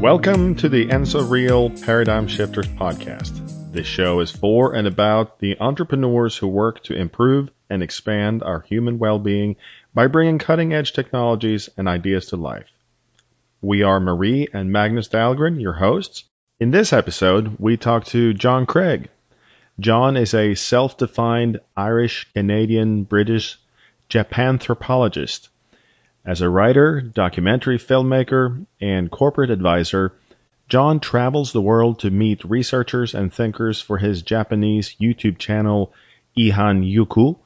Welcome to the Enso Real Paradigm Shifters podcast. This show is for and about the entrepreneurs who work to improve and expand our human well being by bringing cutting edge technologies and ideas to life. We are Marie and Magnus Dahlgren, your hosts. In this episode, we talk to John Craig. John is a self defined Irish, Canadian, British Japanthropologist as a writer, documentary filmmaker, and corporate advisor, John travels the world to meet researchers and thinkers for his Japanese YouTube channel Echan Juku,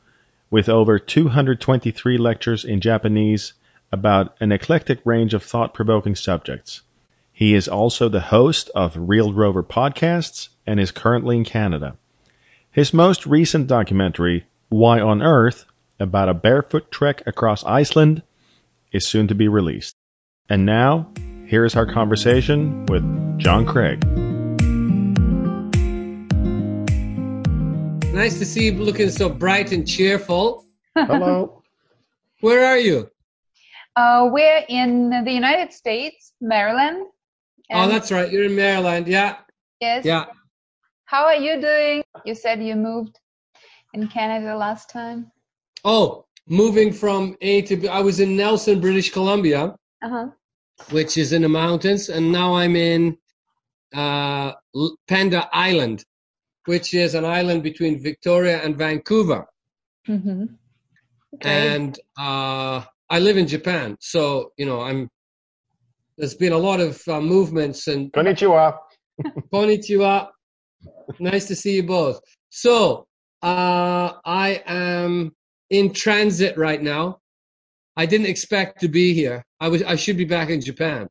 with over 223 lectures in Japanese about an eclectic range of thought provoking subjects. He is also the host of Real Rover podcasts and is currently in Canada. His most recent documentary, Why on Earth, about a barefoot trek across Iceland, is soon to be released. And now, here is our conversation with John Craig. Nice to see you looking so bright and cheerful. Hello. Where are you? Uh, we're in the United States, Maryland. Oh, that's right. You're in Maryland. Yeah. Yes. Yeah. How are you doing? You said you moved in Canada last time. Oh, moving from A to B. I was in Nelson, British Columbia, Uh-huh. which is in the mountains, and now I'm in uh, Pender Island, which is an island between Victoria and Vancouver. Mm-hmm. Okay. And uh, I live in Japan, so you know I'm. There's been a lot of uh, movements and Konnichiwa. Konnichiwa. nice to see you both. So, uh, I am in transit right now. I didn't expect to be here. I was I should be back in Japan,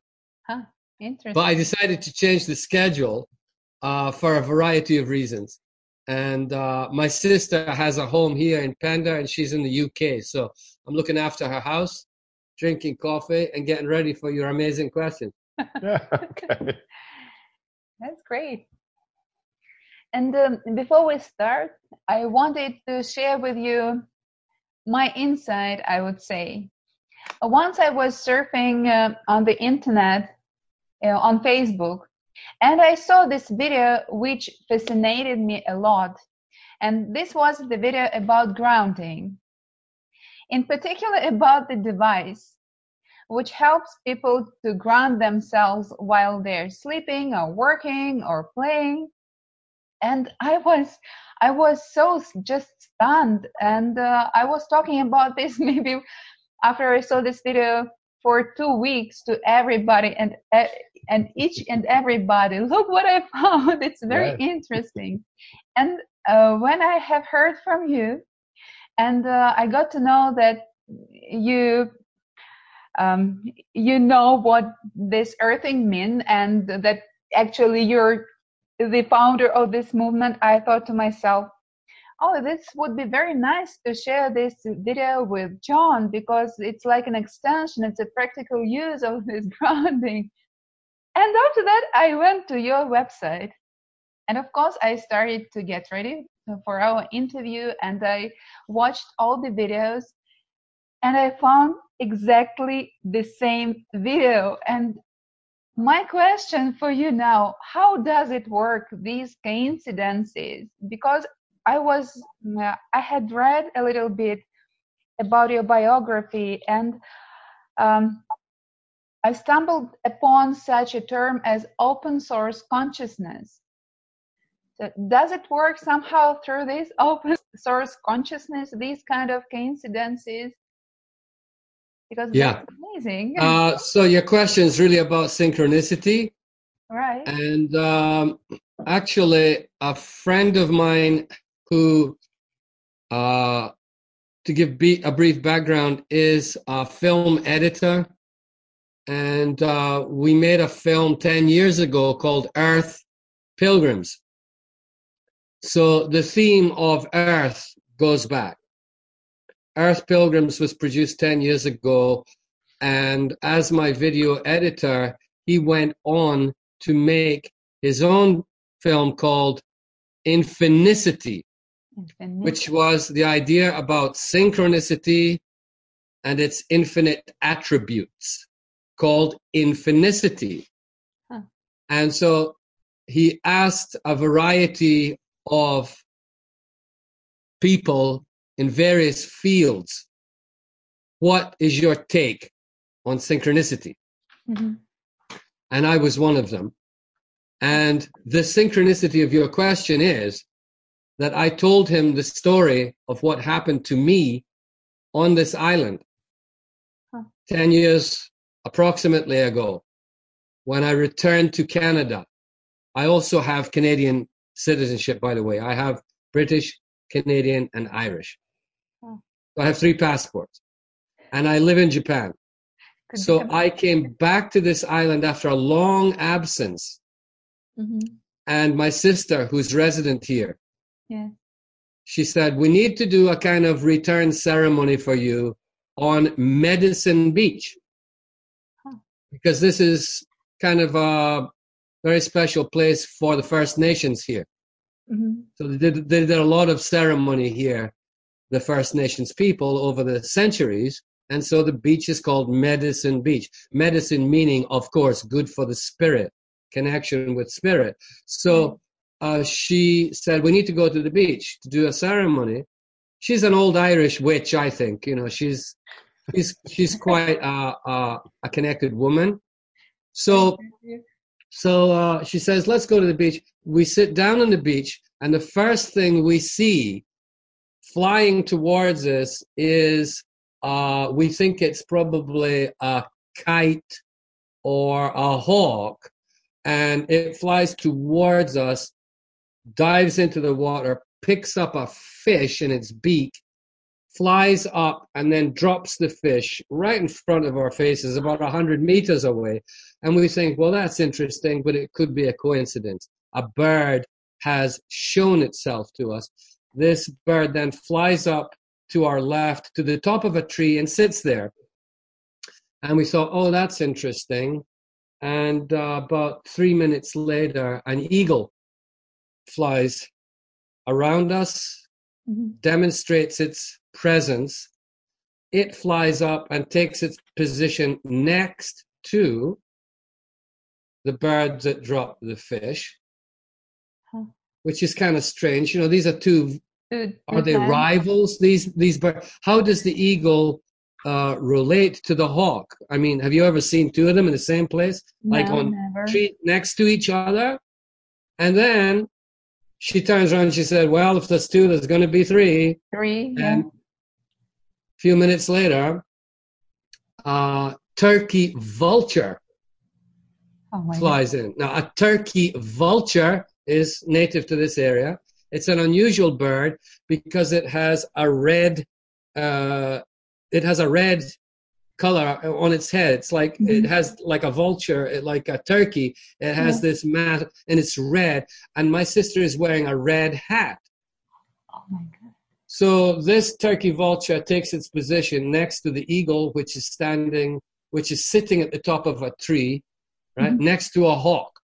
huh. Interesting. but I decided to change the schedule uh, for a variety of reasons. And uh, my sister has a home here in Pender, and she's in the UK. So I'm looking after her house, drinking coffee, and getting ready for your amazing question. okay. That's great. And um, before we start, I wanted to share with you my insight, I would say. Uh, Once I was surfing uh, on the internet, on Facebook, and I saw this video which fascinated me a lot. And this was the video about grounding, in particular about the device which helps people to ground themselves while they're sleeping or working or playing and i was i was so just stunned and uh, i was talking about this maybe after i saw this video for two weeks to everybody and and each and everybody. Look what i found. It's very Right. interesting. And uh, when i have heard from you and uh, i got to know that you um, you know what this earthing mean and that actually you're the founder of this movement i thought to myself oh this would be very nice to share this video with john because it's like an extension it's a practical use of this grounding and after that i went to your website and of course i started to get ready for our interview and i watched all the videos and I found exactly the same video. And my question for you now, how does it work, these coincidences? Because I was, uh, I had read a little bit about your biography and um, I stumbled upon such a term as open source consciousness. So does it work somehow through this open source consciousness, these kind of coincidences? Because Yeah. amazing. Uh, so your question is really about synchronicity. right. And um, actually, a friend of mine who, uh, to give be- a brief background, is a film editor. And uh, we made a film 10 years ago called Earth Pilgrims. So the theme of Earth goes back. Earth Pilgrims was produced 10 years ago. And as my video editor, he went on to make his own film called Infinicity, Infinite. which was the idea about synchronicity and its infinite attributes called infinicity. Huh. And so he asked a variety of people in various fields, what is your take on synchronicity? Mm-hmm. And I was one of them. And the synchronicity of your question is that I told him the story of what happened to me on this island Huh. 10 years approximately ago when I returned to Canada. I also have Canadian citizenship, by the way. I have British, Canadian, and Irish. I have three passports. And I live in Japan. Could So I came back to this island after a long absence. Mhm. And my sister, who's resident here, Yeah. she said, We need to do a kind of return ceremony for you on Medicine Beach. Huh. Because this is kind of a very special place for the First Nations here. Mhm. So they did, they did a lot of ceremony here, the First Nations people, over the centuries. And so the beach is called Medicine Beach. Medicine meaning, of course, good for the spirit, connection with spirit. So uh, she said, We need to go to the beach to do a ceremony. She's an old Irish witch, I think. You know, she's she's she's quite a, a, a connected woman. So so uh, she says, let's go to the beach. We sit down on the beach, and the first thing we see flying towards us is uh, we think it's probably a kite or a hawk, and it flies towards us, dives into the water, picks up a fish in its beak, flies up, and then drops the fish right in front of our faces, about 100 meters away. And we think, well, that's interesting, but it could be a coincidence. A bird has shown itself to us. This bird then flies up to our left to the top of a tree and sits there. And we thought, oh, that's interesting. And uh, about three minutes later, an eagle flies around us, Mhm. demonstrates its presence. It flies up and takes its position next to the bird that dropped the fish. Which is kind of strange. You know, these are two. Are they rivals? These these birds. How does the eagle uh, relate to the hawk? I mean, have you ever seen two of them in the same place, like No, on never. tree next to each other? And then she turns around and she said, "Well, if there's two, there's going to be three. Three. Yeah. And a few minutes later, uh, turkey vulture Oh my God. flies in. Now, a turkey vulture is native to this area. It's an unusual bird because it has a red, uh, it has a red color on its head. It's like it Mhm. has like a vulture, it- like a turkey. It has Yeah. this mat and it's red. And my sister is wearing a red hat. Oh my God. So this turkey vulture takes its position next to the eagle, which is standing, which is sitting at the top of a tree, right, Mhm. next to a hawk.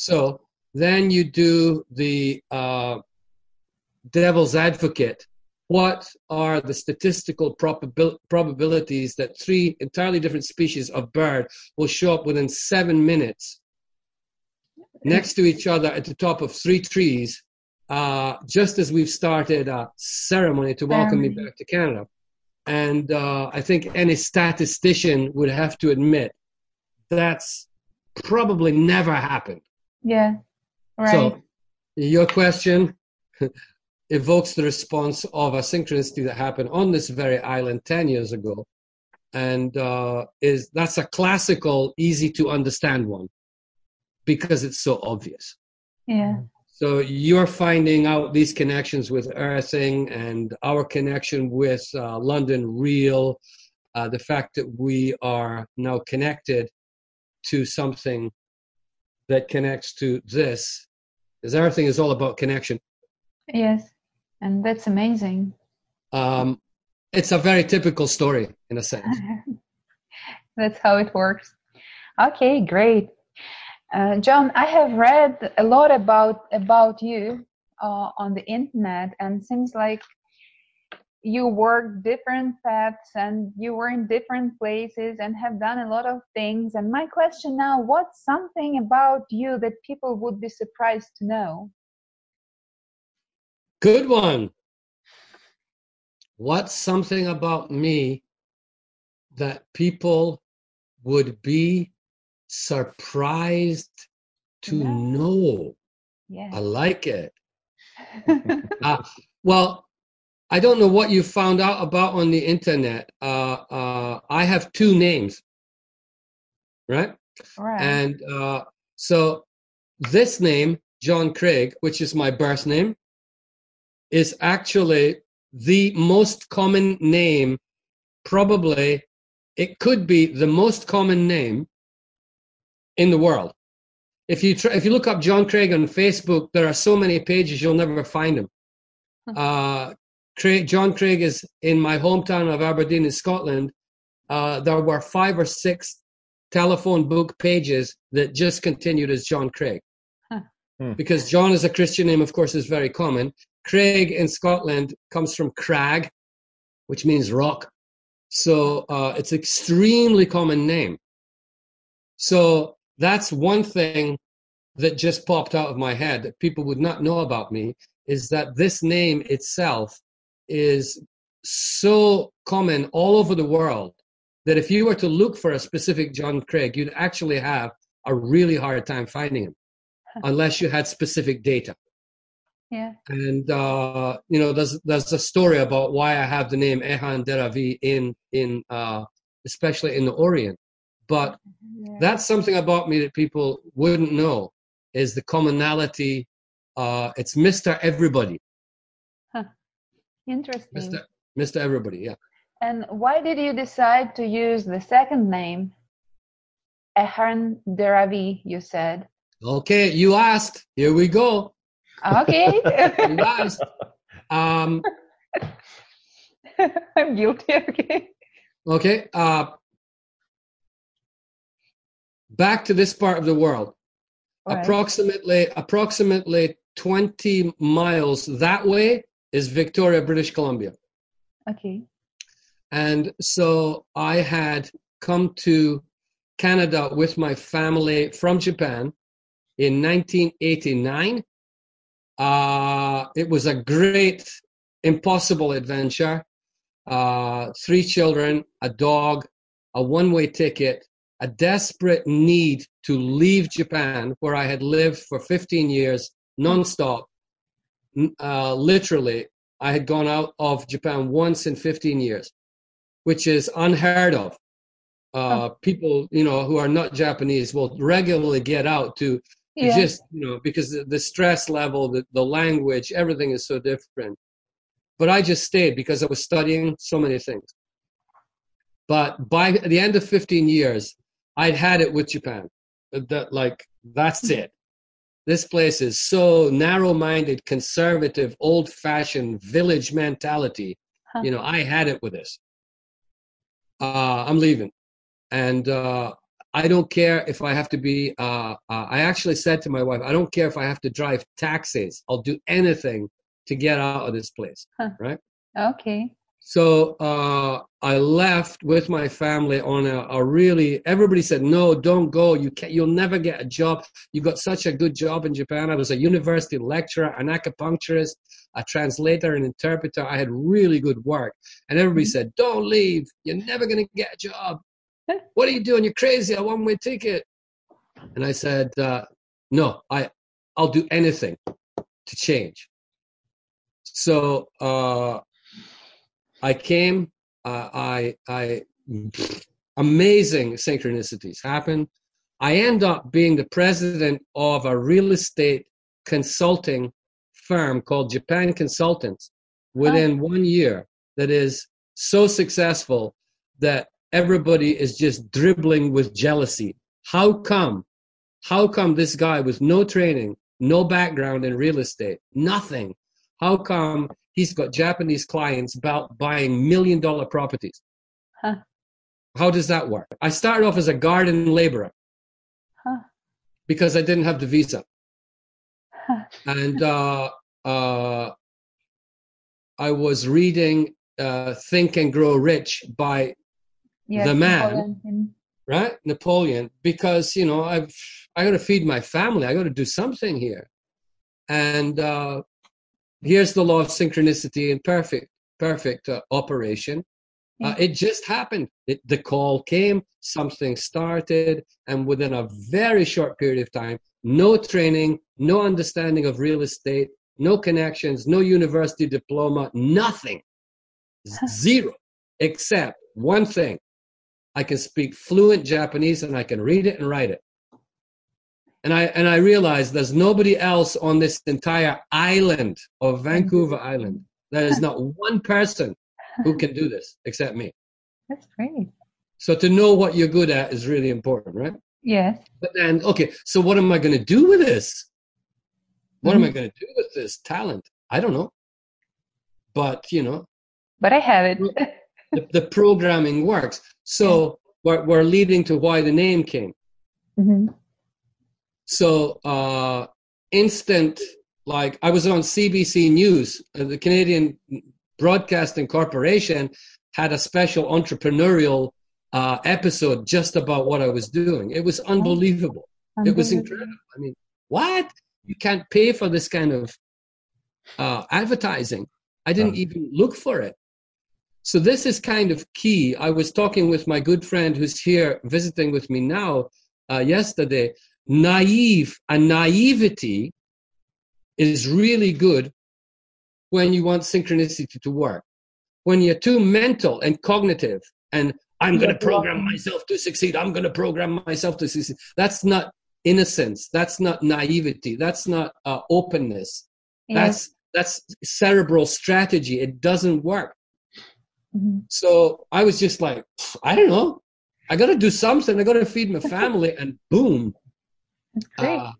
So then you do the uh, devil's advocate. What are the statistical probabil- probabilities that three entirely different species of bird will show up within seven minutes next to each other at the top of three trees, uh, just as we've started a ceremony to welcome me back to Canada. And uh, I think any statistician would have to admit that's probably never happened. Yeah. Right. So your question evokes the response of a synchronicity that happened on this very island 10 years ago. And uh, is that's a classical, easy to understand one because it's so obvious. yeah. So you're finding out these connections with earthing and our connection with uh, London Real, uh, the fact that we are now connected to something that connects to this, because everything is all about connection. Yes. And that's amazing. Um, it's a very typical story in a sense. That's how it works. Okay, great. Uh, John, I have read a lot about about you uh, on the internet, and seems like you work different paths and you were in different places and have done a lot of things. And my question now, what's something about you that people would be surprised to know? Good one. What's something about me that people would be surprised to Yeah. know? Yeah. I like it. Uh, well, I don't know what you found out about on the internet. Uh, uh, I have two names, right? right. And uh, so this name, John Craig, which is my birth name, is actually the most common name. Probably, it could be the most common name in the world. If you try, if you look up John Craig on Facebook, there are so many pages you'll never find him. Uh, Craig, John Craig is in my hometown of Aberdeen in Scotland. Uh, there were five or six telephone book pages that just continued as John Craig. Huh. Hmm. Because John is a Christian name, of course, is very common. Craig in Scotland comes from crag, which means rock. So uh, it's extremely common name. So that's one thing that just popped out of my head that people would not know about me is that this name itself is so common all over the world that if you were to look for a specific John Craig, you'd actually have a really hard time finding him unless you had specific data. yeah. And uh, you know, there's there's a story about why I have the name Ehan Deravi in in uh, especially in the Orient. But yeah. that's something about me that people wouldn't know is the commonality. Uh, it's Mister Everybody, Interesting. Mister Mister Everybody. Yeah. And why did you decide to use the second name, Ehan Deravi? You said. Okay, you asked. Here we go. Okay. You asked. Um, I'm guilty. Okay. okay. Uh, back to this part of the world. Right. Approximately, approximately 20 miles that way is Victoria, British Columbia. Okay. And so I had come to Canada with my family from Japan in 1989. Uh, it was a great, impossible adventure. Uh, three children, a dog, a one way ticket, a desperate need to leave Japan, where I had lived for 15 years nonstop. Uh, literally, I had gone out of Japan once in 15 years, which is unheard of. Uh, People, you know, who are not Japanese will regularly get out to to Yeah. just, you know, because the, the stress level, the, the language, everything is so different. But I just stayed because I was studying so many things. But by the end of 15 years, I'd had it with Japan. That like that's it. This place is so narrow-minded, conservative, old-fashioned village mentality. Huh. You know, I had it with this. Uh, I'm leaving, and uh, I don't care if I have to be. Uh, uh, I actually said to my wife, I don't care if I have to drive taxis. I'll do anything to get out of this place. Huh. Right. Okay. So uh, I left with my family on a, a really. Everybody said, "No, don't go. You can't. You'll never get a job. You got such a good job in Japan." I was a university lecturer, an acupuncturist, a translator, an interpreter. I had really good work, and everybody Mhm. said, "Don't leave. You're never going to get a job. what are you doing? You're crazy. A one-way ticket." And I said, uh, "No, I, I'll do anything to change." So. Uh, I came. Uh, I I amazing synchronicities happen. I end up being the president of a real estate consulting firm called Japan Consultants within one year that is so successful that everybody is just dribbling with jealousy. How come? How come this guy with no training, no background in real estate, nothing? How come he's got Japanese clients about buying million dollar properties? Huh. How does that work? I started off as a garden laborer Huh. because I didn't have the visa. Huh. And uh, uh, I was reading uh, Think and Grow Rich by Yes, The man. Napoleon right Napoleon because you know I've I got to feed my family. I got to do something here, and uh, here's the law of synchronicity in perfect perfect uh, operation. Uh, it just happened. It, the call came, something started, and within a very short period of time, no training, no understanding of real estate, no connections, no university diploma, nothing. Zero. Except one thing. I can speak fluent Japanese and I can read it and write it. And I and I realized there's nobody else on this entire island of Vancouver Island. There is not one person who can do this except me. That's great. So to know what you're good at is really important, right? Yes. But then, okay, so what am I going to do with this? What am I going to do with this talent? I don't know. But, you know, But I have it. the, the programming works. So we're, we're leading to why the name came. hmm So, uh, instant, like I was on CBC News, uh, the Canadian Broadcasting Corporation had a special entrepreneurial uh, episode just about what I was doing. It was unbelievable. It was incredible. I mean, what? You can't pay for this kind of uh, advertising. I didn't even look for it. So this is kind of key. I was talking with my good friend who's here visiting with me now uh, yesterday. Naive and naivety is really good when you want synchronicity to work. When you're too mental and cognitive and I'm going to program myself to succeed. I'm going to program myself to succeed. That's not innocence. That's not naivety. That's not uh, openness. Yes. That's that's cerebral strategy. It doesn't work. Mhm. So I was just like, I don't know. I got to do something. I got to feed my family, and boom, That's great. uh,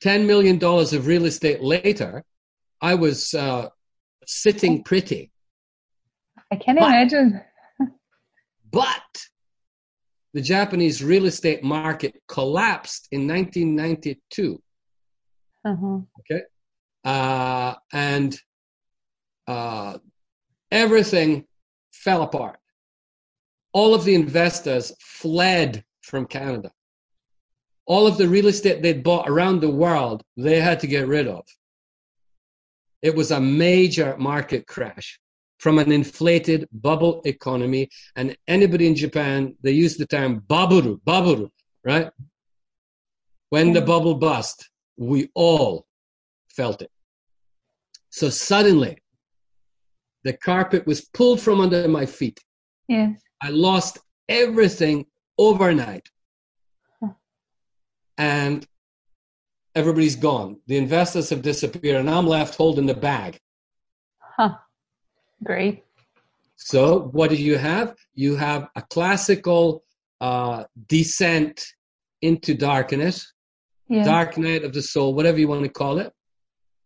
ten million dollars of real estate later, I was uh, sitting pretty. I can but- imagine. But the Japanese real estate market collapsed in 1992. Uh-huh. uh, and uh, everything fell apart. All of the investors fled from Canada. All of the real estate they'd bought around the world, they had to get rid of. It was a major market crash from an inflated bubble economy. And anybody in Japan, they use the term baburu, baburu, right? When the hmm. bubble bust, we all felt it. So suddenly, the carpet was pulled from under my feet. Yes. I lost everything overnight. And everybody's gone. The investors have disappeared, and I'm left holding the bag. Huh. Great. So, what do you have? You have a classical uh, descent into darkness, Yeah. dark night of the soul, whatever you want to call it.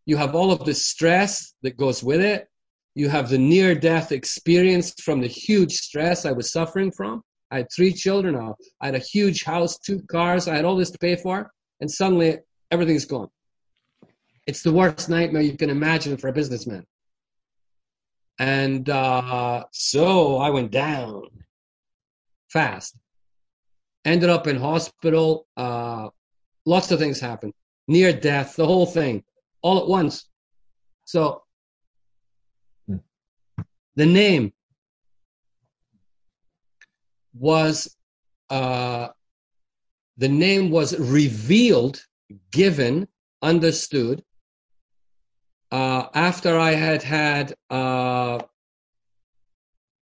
You have all of the stress that goes with it. You have the near death experience from the huge stress I was suffering from. I had three children. uh, I had a huge house, two cars. I had all this to pay for. And suddenly everything's gone. It's the worst nightmare you can imagine for a businessman. And uh, so I went down fast. Ended up in hospital. Uh, lots of things happened. Near death, the whole thing, all at once. So Hmm. the name was uh, the name was revealed, given, understood uh, after I had had. Uh,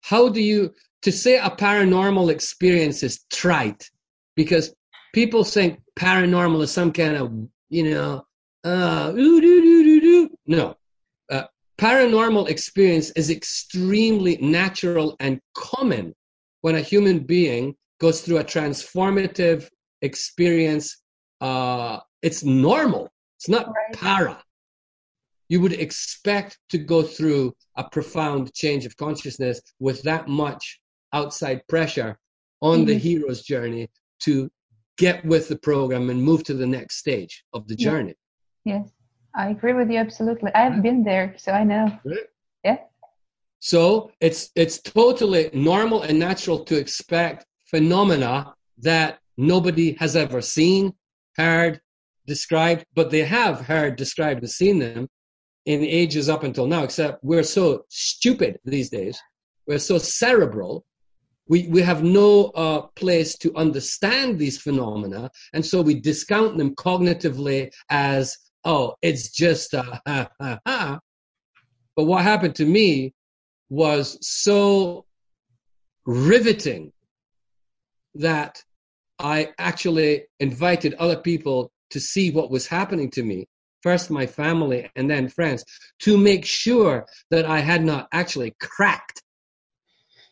how do you to say a paranormal experience is trite because people think paranormal is some kind of you know uh, ooh, no uh, paranormal experience is extremely natural and common when a human being goes through a transformative experience uh, it's normal it's not Right. para you would expect to go through a profound change of consciousness with that much outside pressure on the Mhm. hero's journey to get with the program and move to the next stage of the journey. Yes. I agree with you absolutely. I've been there, so I know. Right? Yeah. So it's it's totally normal and natural to expect phenomena that nobody has ever seen, heard, described, but they have heard, described, and seen them in ages up until now, except we're so stupid these days. We're so cerebral. We, we have no uh, place to understand these phenomena, and so we discount them cognitively as, oh, it's just a ha ha ha. But what happened to me was so riveting that I actually invited other people to see what was happening to me first my family and then friends to make sure that I had not actually cracked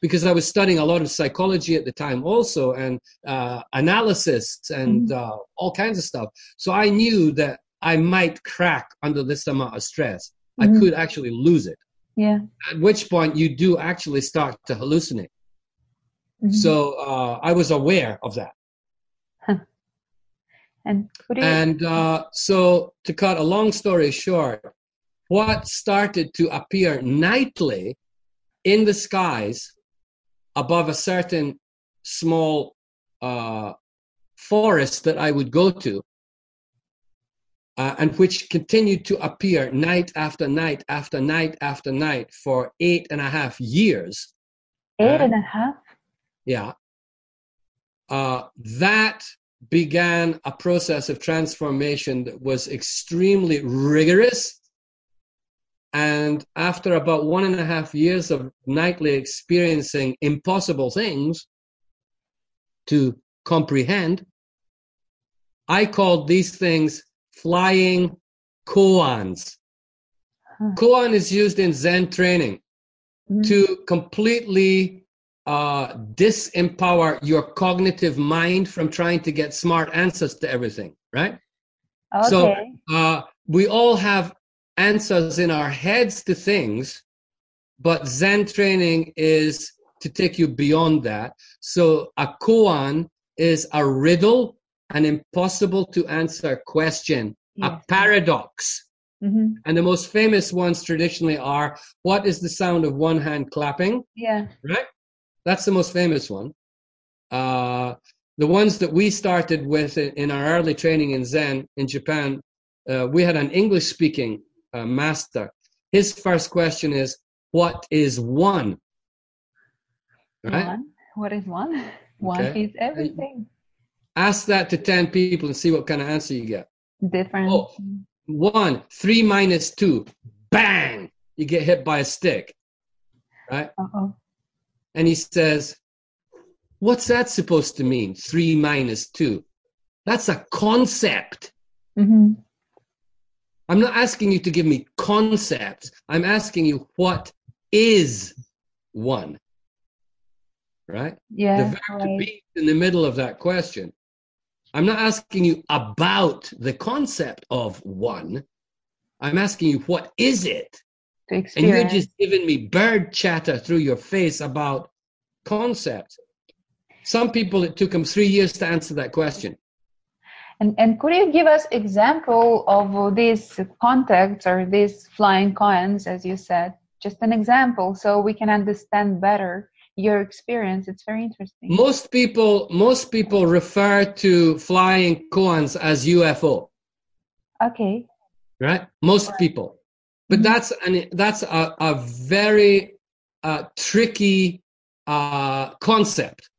because I was studying a lot of psychology at the time also and uh, analysis and mm-hmm. uh, all kinds of stuff. So I knew that I might crack under this amount of stress. Mm-hmm. I could actually lose it. Yeah. At which point you do actually start to hallucinate. Mm-hmm. So uh, I was aware of that. And and uh, so to cut a long story short, what started to appear nightly in the skies above a certain small uh, forest that I would go to, uh, and which continued to appear night after night after night after night for eight and a half years. Eight and a half? Yeah. Uh, that began a process of transformation that was extremely rigorous. And after about one and a half years of nightly experiencing impossible things to comprehend, I called these things flying koans. Huh. Koan is used in Zen training mm-hmm. to completely uh, disempower your cognitive mind from trying to get smart answers to everything, right? Okay. So uh, we all have answers in our heads to things, but Zen training is to take you beyond that. So a koan is a riddle, an impossible to answer question, yes. a paradox. Mm-hmm. And the most famous ones traditionally are what is the sound of one hand clapping? Yeah. Right? That's the most famous one. Uh, the ones that we started with in, our early training in Zen in Japan, uh, we had an English speaking uh, master. His first question is, What is one? Right? One. What is one? One okay. is everything. Ask that to 10 people and see what kind of answer you get. Different. Oh, one, three minus two, bang, you get hit by a stick. Right? Uh-oh. And he says, What's that supposed to mean? Three minus two. That's a concept. Mm-hmm. I'm not asking you to give me concepts. I'm asking you what is one. Right? Yeah. The verb right. to be in the middle of that question. I'm not asking you about the concept of one. I'm asking you what is it? and you're just giving me bird chatter through your face about concepts. Some people, it took them three years to answer that question. And, and could you give us example of these contacts or these flying koans, as you said? Just an example, so we can understand better your experience. It's very interesting. Most people, most people refer to flying koans as UFO. Okay. Right. Most people. But that's an that's a, a very uh, tricky uh, concept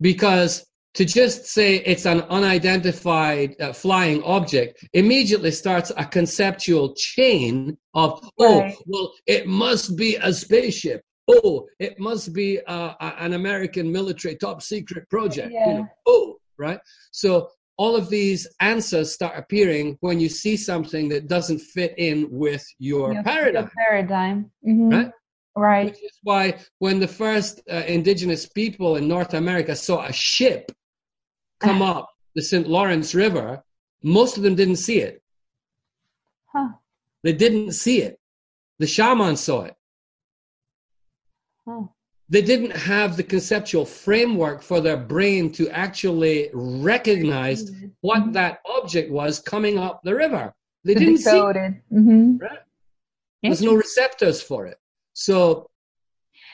because to just say it's an unidentified uh, flying object immediately starts a conceptual chain of oh right. well it must be a spaceship oh it must be uh, an american military top secret project yeah. you know oh right so all of these answers start appearing when you see something that doesn't fit in with your, your paradigm. Your paradigm. Mm-hmm. Right? Right. Which is why when the first uh, indigenous people in North America saw a ship come up the St. Lawrence River, most of them didn't see it. Huh. They didn't see it. The shaman saw it. They didn't have the conceptual framework for their brain to actually recognize mm-hmm. what that object was coming up the river. They didn't see it. Mm-hmm. Right? There's no receptors for it. So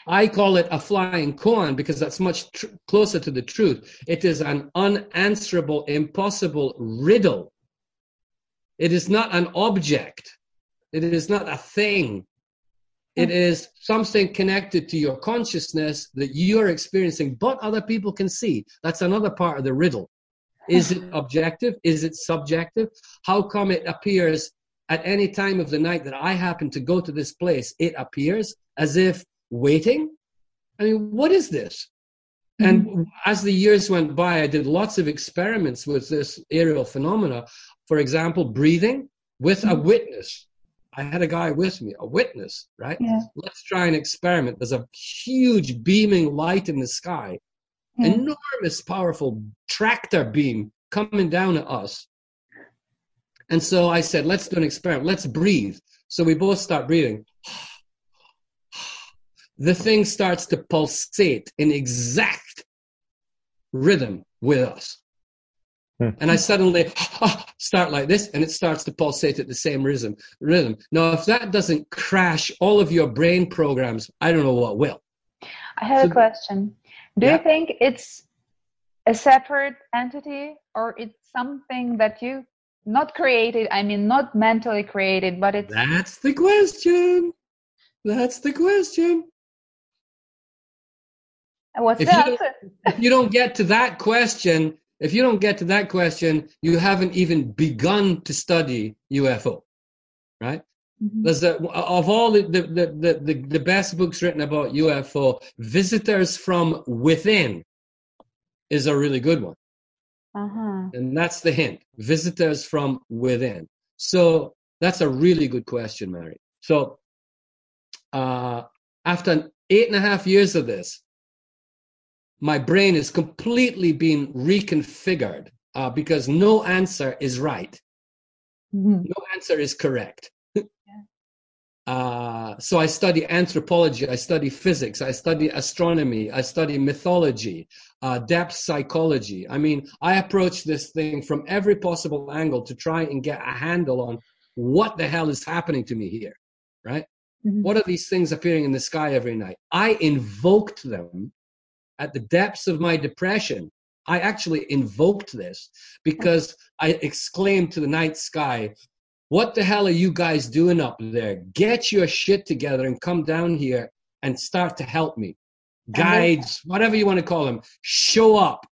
I call it a flying koan because that's much tr- closer to the truth. It is an unanswerable, impossible riddle. It is not an object. It is not a thing. It is something connected to your consciousness that you're experiencing, but other people can see. That's another part of the riddle. Is it objective? Is it subjective? How come it appears at any time of the night that I happen to go to this place? It appears as if waiting. I mean, what is this? And Mm-hmm. as the years went by, I did lots of experiments with this aerial phenomena. For example, breathing with a Mhm. witness. I had a guy with me, a witness, right? Yeah. Let's try an experiment. There's a huge beaming light in the sky, Yeah. enormous, powerful tractor beam coming down at us. And so I said, let's do an experiment. Let's breathe. So we both start breathing. The thing starts to pulsate in exact rhythm with us. Hmm. And I suddenly start like this, and it starts to pulsate at the same rhythm. Rhythm. Now, if that doesn't crash all of your brain programs, I don't know what will. I have So- a question. Do Yeah. you think it's a separate entity or it's something that you not created? I mean, not mentally created, but it's That's the question. That's the question. what's if the you answer? If you don't get to that question, if you don't get to that question, you haven't even begun to study UFO, right? Mhm. There's a, of all the, the, the, the, the best books written about UFO, Visitors from Within is a really good one. Uh-huh. And that's the hint. Visitors from within. So that's a really good question, Mary. So uh, after eight and a half years of this, my brain is completely being reconfigured uh, because no answer is right. Mhm. No answer is correct. Uh, so I study anthropology, I study physics, I study astronomy, I study mythology, uh, depth psychology. I mean, I approach this thing from every possible angle to try and get a handle on what the hell is happening to me here, right? Mhm. What are these things appearing in the sky every night? I invoked them at the depths of my depression. I actually invoked this because I exclaimed to the night sky, What the hell are you guys doing up there? Get your shit together and come down here and start to help me. they- Guides, whatever you want to call them, show up.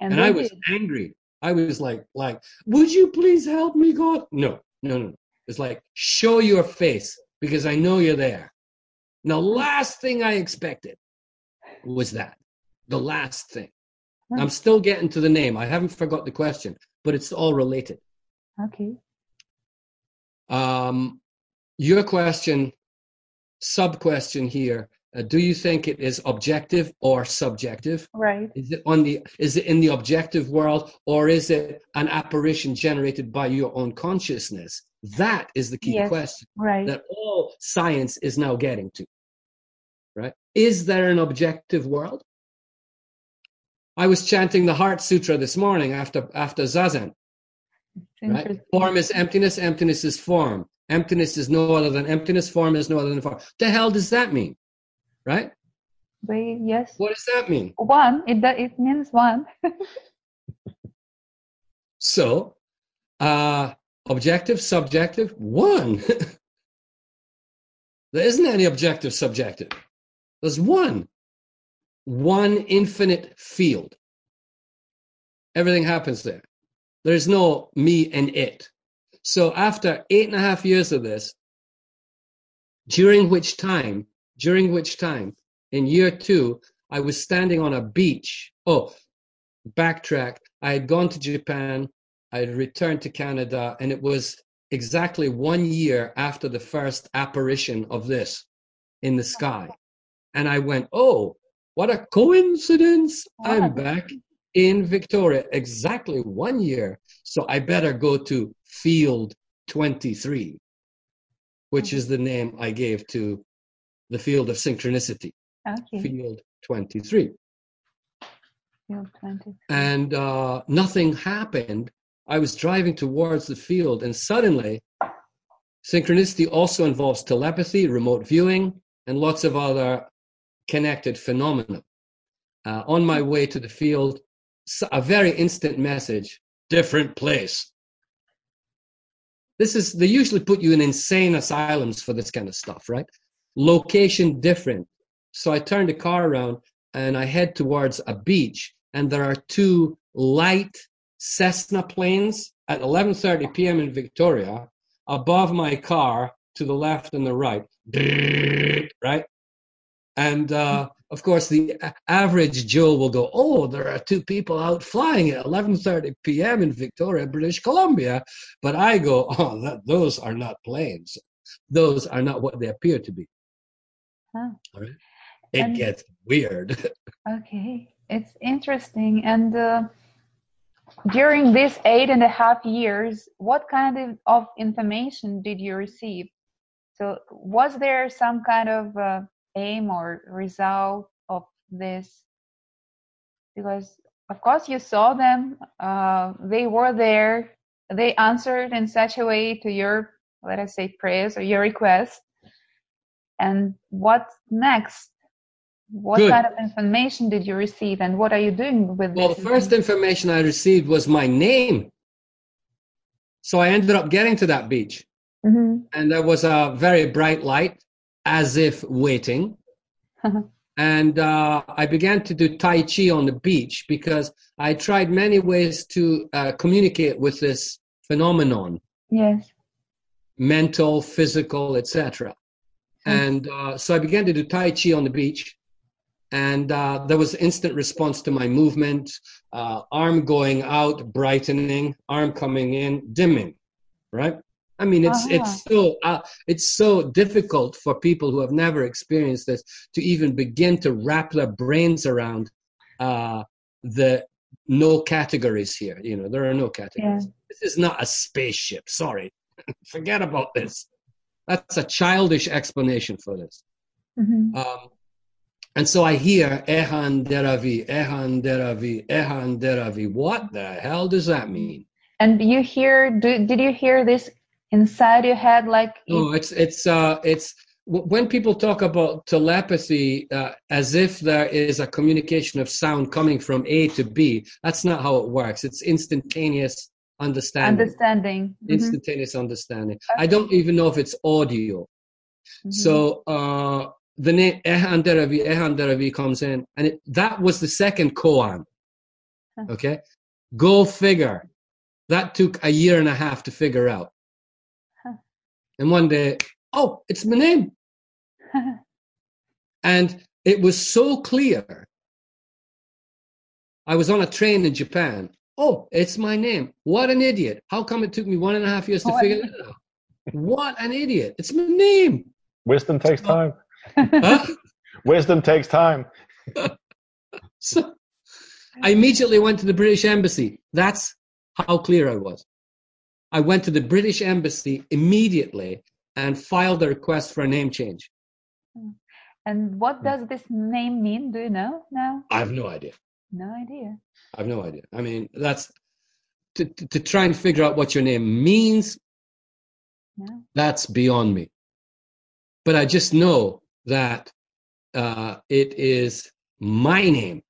And, they I was did. angry. I was like, like, would you please help me, God? No, no, no. no. It's like, show your face because I know you're there. Now, last thing I expected was that. The last thing. Hmm. I'm still getting to the name. I haven't forgot the question, but it's all related. Okay. Um, your question, sub question here. Uh, do you think it is objective or subjective? Right. Is it on the is it in the objective world or is it an apparition generated by your own consciousness? That is the key Yes. question Right. that all science is now getting to. Right? Is there an objective world? I was chanting the Heart Sutra this morning after after zazen. Right? Form is emptiness, emptiness is form. Emptiness is no other than emptiness, form is no other than form. The hell does that mean? Right? Wait, yes. What does that mean? One. It it means one. So, uh, objective, subjective, one. there isn't any objective, subjective. There's one. One infinite field. Everything happens there. There's no me and it. So after eight and a half years of this, during which time, during which time, in year two, I was standing on a beach. Oh, backtrack. I had gone to Japan. I had returned to Canada, and it was exactly one year after the first apparition of this in the sky. And I went, oh, what a coincidence. Wow. I'm back in Victoria exactly one year. So I better go to Field 23, which is the name I gave to the field of synchronicity, Okay. Field 23 Field 20. and uh, nothing happened. I was driving towards the field, and suddenly, synchronicity also involves telepathy, remote viewing, and lots of other connected phenomena. Uh, on my way to the field, a very instant message, different place. This is, they usually put you in insane asylums for this kind of stuff, right? Location different. So I turn the car around and I head towards a beach, and there are two light Cessna planes at 11:30 p.m. in Victoria above my car to the left and the right, right? And uh, of course, the average Joe will go, "Oh, there are two people out flying at 11:30 p.m. in Victoria, British Columbia." But I go, "Oh, that, those are not planes. Those are not what they appear to be." Huh. All right. It And- gets weird. Okay, it's interesting. And uh, during these eight and a half years, what kind of, of information did you receive? So, was there some kind of uh, aim or result of this? Because, of course, you saw them, uh, they were there, they answered in such a way to your, let us say, prayers or your request. And what's next? What Good. kind of information did you receive, and what are you doing with Well, the first information I received was my name. So I ended up getting to that beach, hmm and there was a very bright light, as if waiting. and uh, I began to do Tai Chi on the beach because I tried many ways to uh, communicate with this phenomenon Yes. mental, physical, etc. And uh, so I began to do Tai Chi on the beach, and uh, there was instant response to my movement, uh, arm going out, brightening, arm coming in, dimming, right? I mean, it's Ah. it's so uh, it's so difficult for people who have never experienced this to even begin to wrap their brains around uh, the no categories here. You know, there are no categories. This is not a spaceship. Sorry, forget about this. That's a childish explanation for this. hmm Um, and so I hear Ehan Deravi, Ehan Deravi, Ehan Deravi. What the hell does that mean? And you hear? Do, did you hear this inside your head? Like No, it's it's uh, it's when people talk about telepathy uh, as if there is a communication of sound coming from A to B. That's not how it works. It's instantaneous understanding. understanding? Mhm, Instantaneous understanding. I don't even know if it's audio. mhm. So uh, the name Ehan Deravi, Ehan Deravi comes in, and it, that was the second koan. Okay, go figure. That took a year and a half to figure out. Huh. And one day, oh, it's my name, and it was so clear. I was on a train in Japan. Oh, it's my name. What an idiot! How come it took me one and a half years to What figure an that out? What an idiot! It's my name. Wisdom takes time. Huh? Wisdom takes time. So I immediately went to the British Embassy. That's how clear I was. I went to the British Embassy immediately and filed a request for a name change. and what does this name mean? Do you know? now? I have no idea. no idea. I have no idea. I mean, that's to, to, to try and figure out what your name means, No. that's beyond me. But I just know that uh, it is my name.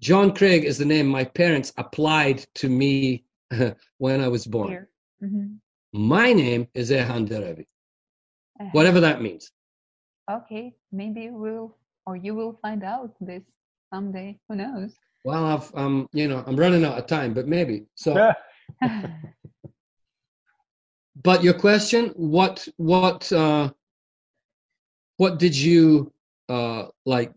John Craig is the name my parents applied to me when I was born. Here. hmm My name is Ehan Deravi, whatever that means. Okay, maybe we'll or you will find out this someday. Who knows? Well, I've, um, you know, I'm running out of time, but maybe. So, but your question, what, what, uh, what did you uh, like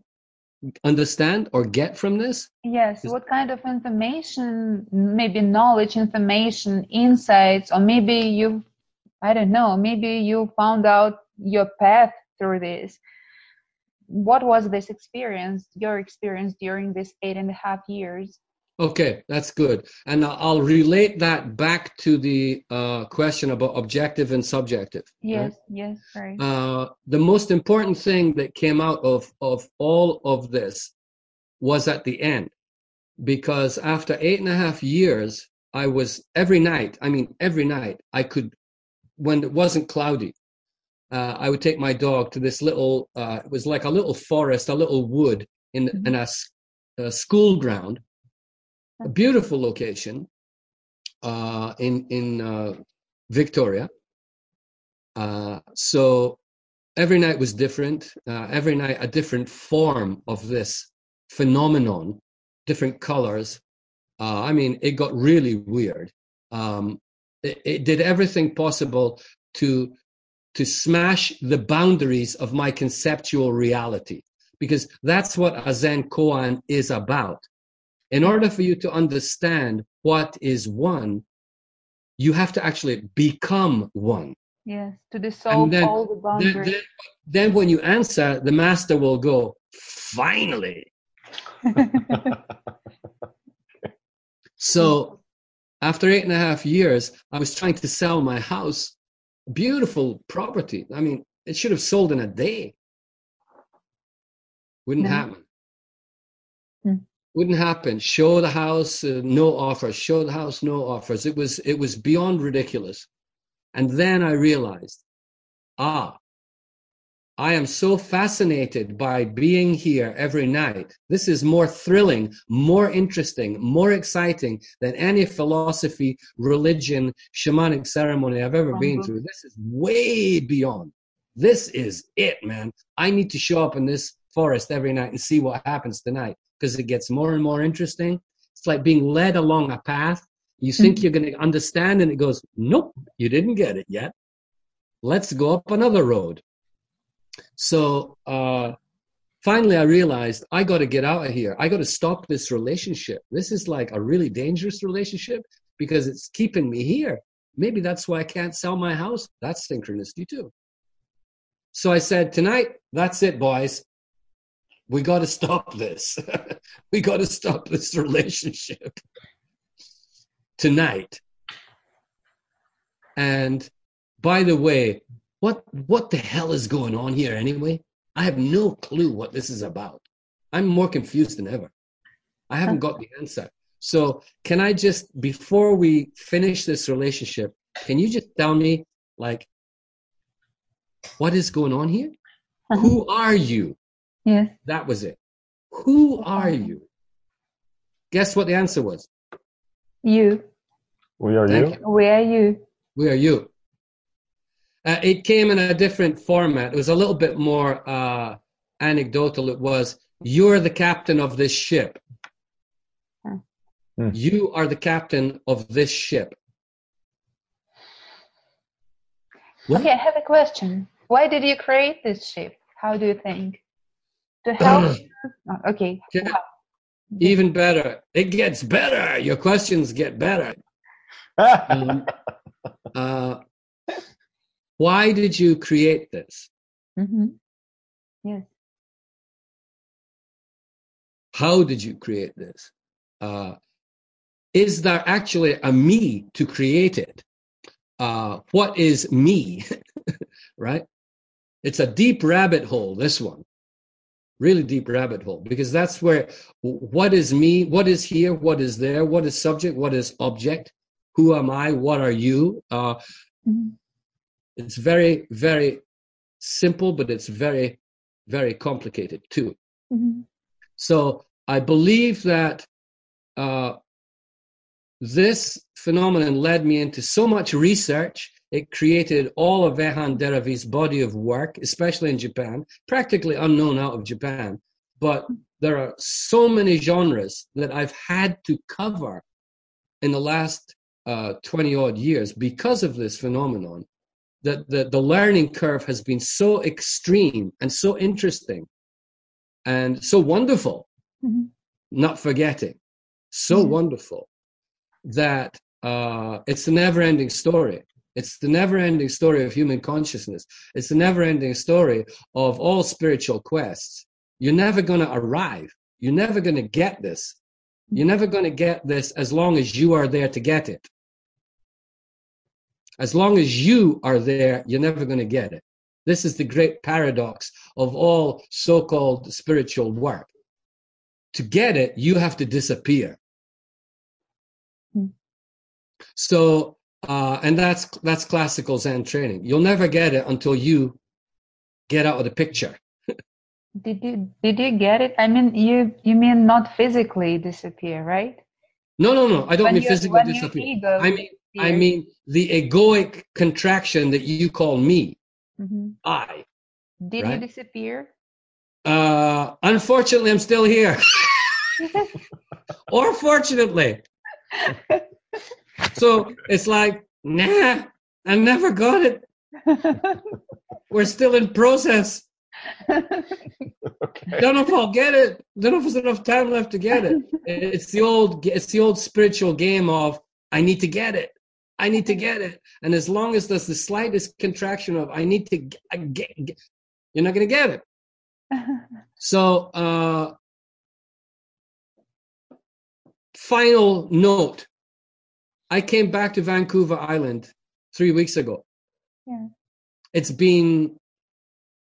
understand or get from this? Yes, what kind of information, maybe knowledge, information, insights, or maybe you, I don't know, maybe you found out your path through this. What was this experience, your experience during this eight and a half years? Okay, that's good. And I'll- relate that back to the uh, question about objective and subjective. right? Yes, yes, right. Uh, the most important thing that came out of, of all of this was at the end. Because after eight and a half years, I was every night, I mean, every night, I could, when it wasn't cloudy, uh, I would take my dog to this little, uh, it was like a little forest, a little wood in, Mhm. in a, a school ground, a beautiful location uh, in, in uh, Victoria. Uh, so every night was different. Uh, every night, a different form of this phenomenon, different colors. Uh, I mean, it got really weird. Um, it, it did everything possible to to smash the boundaries of my conceptual reality, because that's what a Zen koan is about. In order for you to understand what is one, you have to actually become one. Yes, to dissolve then- all the Then, boundaries. then, then when you answer, the master will go, finally. So after eight and a half years, I was trying to sell my house, beautiful property. I mean, it should have sold in a day. Wouldn't No. happen. Wouldn't happen. Show the house, uh, no offers. Show the house, no offers. It was it was beyond ridiculous. And then I realized, ah, I am so fascinated by being here every night. This is more thrilling, more interesting, more exciting than any philosophy, religion, shamanic ceremony I've ever been Mhm. to. This is way beyond. This is it, man. I need to show up in this forest every night and see what happens tonight because it gets more and more interesting. It's like being led along a path. You think Mhm. you're going to understand, and it goes, nope, you didn't get it yet. Let's go up another road. So uh, finally, I realized I got to get out of here. I got to stop this relationship. This is like a really dangerous relationship because it's keeping me here. Maybe that's why I can't sell my house. That's synchronicity too. So I said, tonight, that's it, boys. We got to stop this. we got to stop this relationship tonight. And by the way, what what the hell is going on here anyway? I have no clue what this is about. I'm more confused than ever. I haven't got the answer. So can I just before we finish this relationship, can you just tell me like what is going on here? Uh-huh. Who are you? Yes. That was it. Who are you? Guess what the answer was? You. We are Thank you. Where are you? We are you. Uh, it came in a different format. It was a little bit more uh, anecdotal. It was, You're the captain of this ship. Hmm. You are the captain of this ship. What? Okay, I have a question. Why did you create this ship? How do you think? To help? Oh, okay. Yeah. Wow. Even better. It gets better. Your questions get better. Um, uh, why did you create this? hmm Yes. How did you create this? Uh, is there actually a me to create it? Uh, what is me? right? It's a deep rabbit hole, this one. Really deep rabbit hole, because that's where what is me, what is here, what is there, what is subject, what is object, who am I, what are you? Uh, Mhm. it's very, very simple, but it's very, very complicated too. Mhm. So I believe that uh, this phenomenon led me into so much research. It created all of Ehan Deravi's body of work, especially in Japan, practically unknown out of Japan. But there are so many genres that I've had to cover in the last uh, 20 odd years because of this phenomenon that the, the learning curve has been so extreme and so interesting and so wonderful Mhm. not forgetting. So Mhm. wonderful that uh, it's a never ending story. It's the never ending story of human consciousness. It's the never ending story of all spiritual quests. You're never going to arrive. You're never going to get this. You're never going to get this as long as you are there to get it. As long as you are there, you're never going to get it. This is the great paradox of all so called spiritual work to get it, you have to disappear. Hmm. So, uh, and that's that's classical Zen training. You'll never get it until you get out of the picture. Did you did you get it? I mean, you you mean not physically disappear, right? No, no, no. I don't When mean you- physically disappear. I mean, I mean the egoic contraction that you call me, Mhm. I. Did Right. you disappear? Uh, unfortunately, I'm still here. or fortunately. So it's like, nah, I never got it. We're still in process. Okay. Don't know if I'll get it. Don't know if there's enough time left to get it. It's the old, it's the old spiritual game of I need to get it. I need to get it. And as long as there's the slightest contraction of I need to get, get, get you're not going to get it. So, uh, final note. I came back to Vancouver Island three weeks ago. Yeah. It's been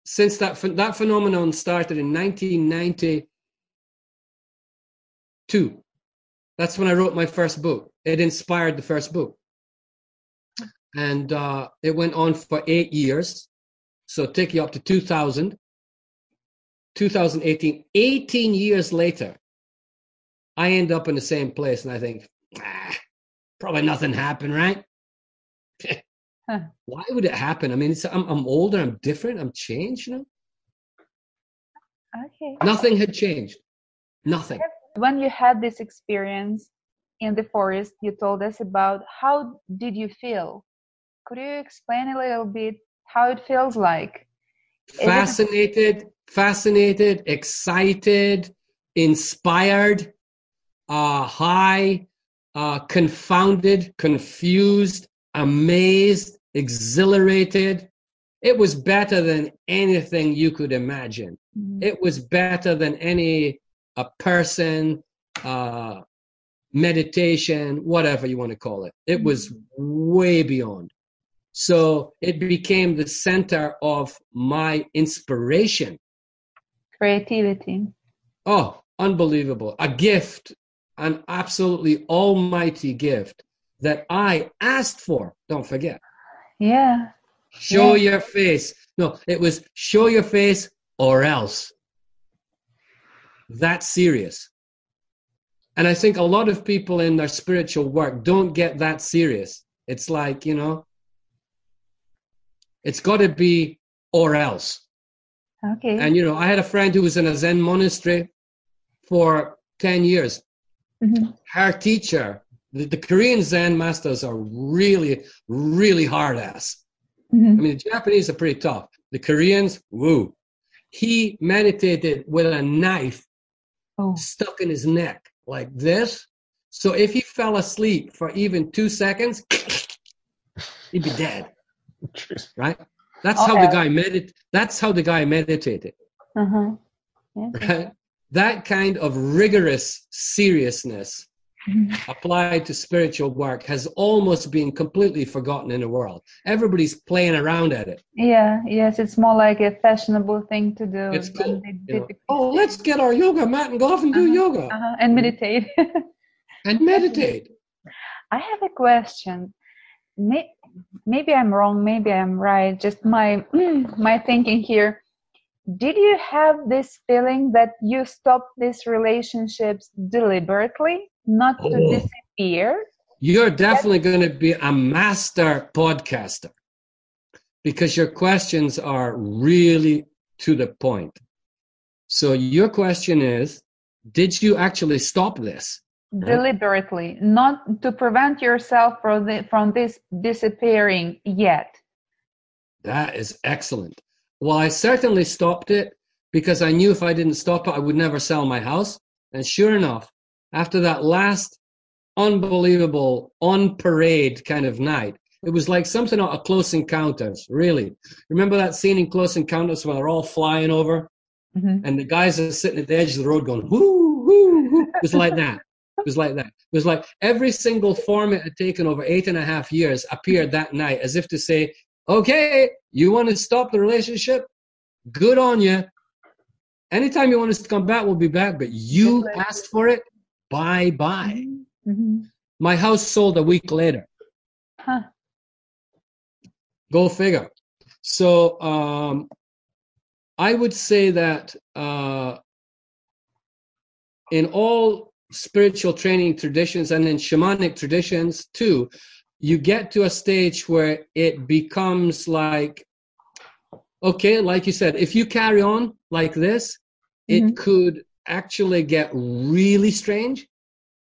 since that that phenomenon started in 1992. That's when I wrote my first book. It inspired the first book, and uh, it went on for eight years. So take you up to 2000. 2018, 18 years later, I end up in the same place and I think, ah, probably nothing happened, right? Huh. Why would it happen? I mean, it's, I'm, I'm older, I'm different, I'm changed, you know? okay. Nothing had changed. Nothing. When you had this experience in the forest, you told us about how did you feel? Could you explain a little bit how it feels like? Is it- Fascinated, fascinated, excited, inspired, uh, high, uh, confounded, confused, amazed, exhilarated. It was better than anything you could imagine. Mhm. It was better than any a person, uh, meditation, whatever you want to call it. It was way beyond. So it became the center of my inspiration. Creativity. Oh, unbelievable. A gift, an absolutely almighty gift that I asked for. Don't forget. Yeah. Show Yeah. your face. No, it was show your face or else. That's serious. And I think a lot of people in their spiritual work don't get that serious. It's like, you know, it's got to be or else. Okay. And, you know, I had a friend who was in a Zen monastery for 10 years. Mhm. Her teacher, the, the Korean Zen masters are really, really hard ass. I Mhm. mean, the Japanese are pretty tough. The Koreans, woo. He meditated with a knife Oh. stuck in his neck like this. So if he fell asleep for even two seconds, he'd be dead, Jeez. right? That's how the Okay. guy medit. That's how the guy meditated, Uh-huh. Yeah. right? That kind of rigorous seriousness Mhm. applied to spiritual work has almost been completely forgotten in the world. Everybody's playing around at it. Yeah, yes, it's more like a fashionable thing to do. It's cool. You know, oh, let's get our yoga mat and go off and do Uh-huh. yoga uh-huh, and meditate. and meditate. I have a question. Maybe I'm wrong, maybe I'm right. Just my my thinking here. Did you have this feeling that you stopped these relationships deliberately, not to Oh. disappear? You're definitely going to be a master podcaster because your questions are really to the point. So your question is, did you actually stop this? Deliberately, not to prevent yourself from the, from this disappearing yet. That is excellent. Well, I certainly stopped it because I knew if I didn't stop it, I would never sell my house. And sure enough, after that last unbelievable on parade kind of night, it was like something out of Close Encounters, really. Remember that scene in Close Encounters where they're all flying over Mhm. and the guys are sitting at the edge of the road going, whoo, whoo, whoo. It was like that. It was like that. It was like every single form it had taken over eight and a half years appeared that night as if to say, okay, you want to stop the relationship? Good on you. Anytime you want us to come back, we'll be back. But you asked for it. Bye bye. Mhm. My house sold a week later. Huh. Go figure. So, um, I would say that uh, in all spiritual training traditions and in shamanic traditions too, you get to a stage where it becomes like, okay, like you said, if you carry on like this, Mhm. it could actually get really strange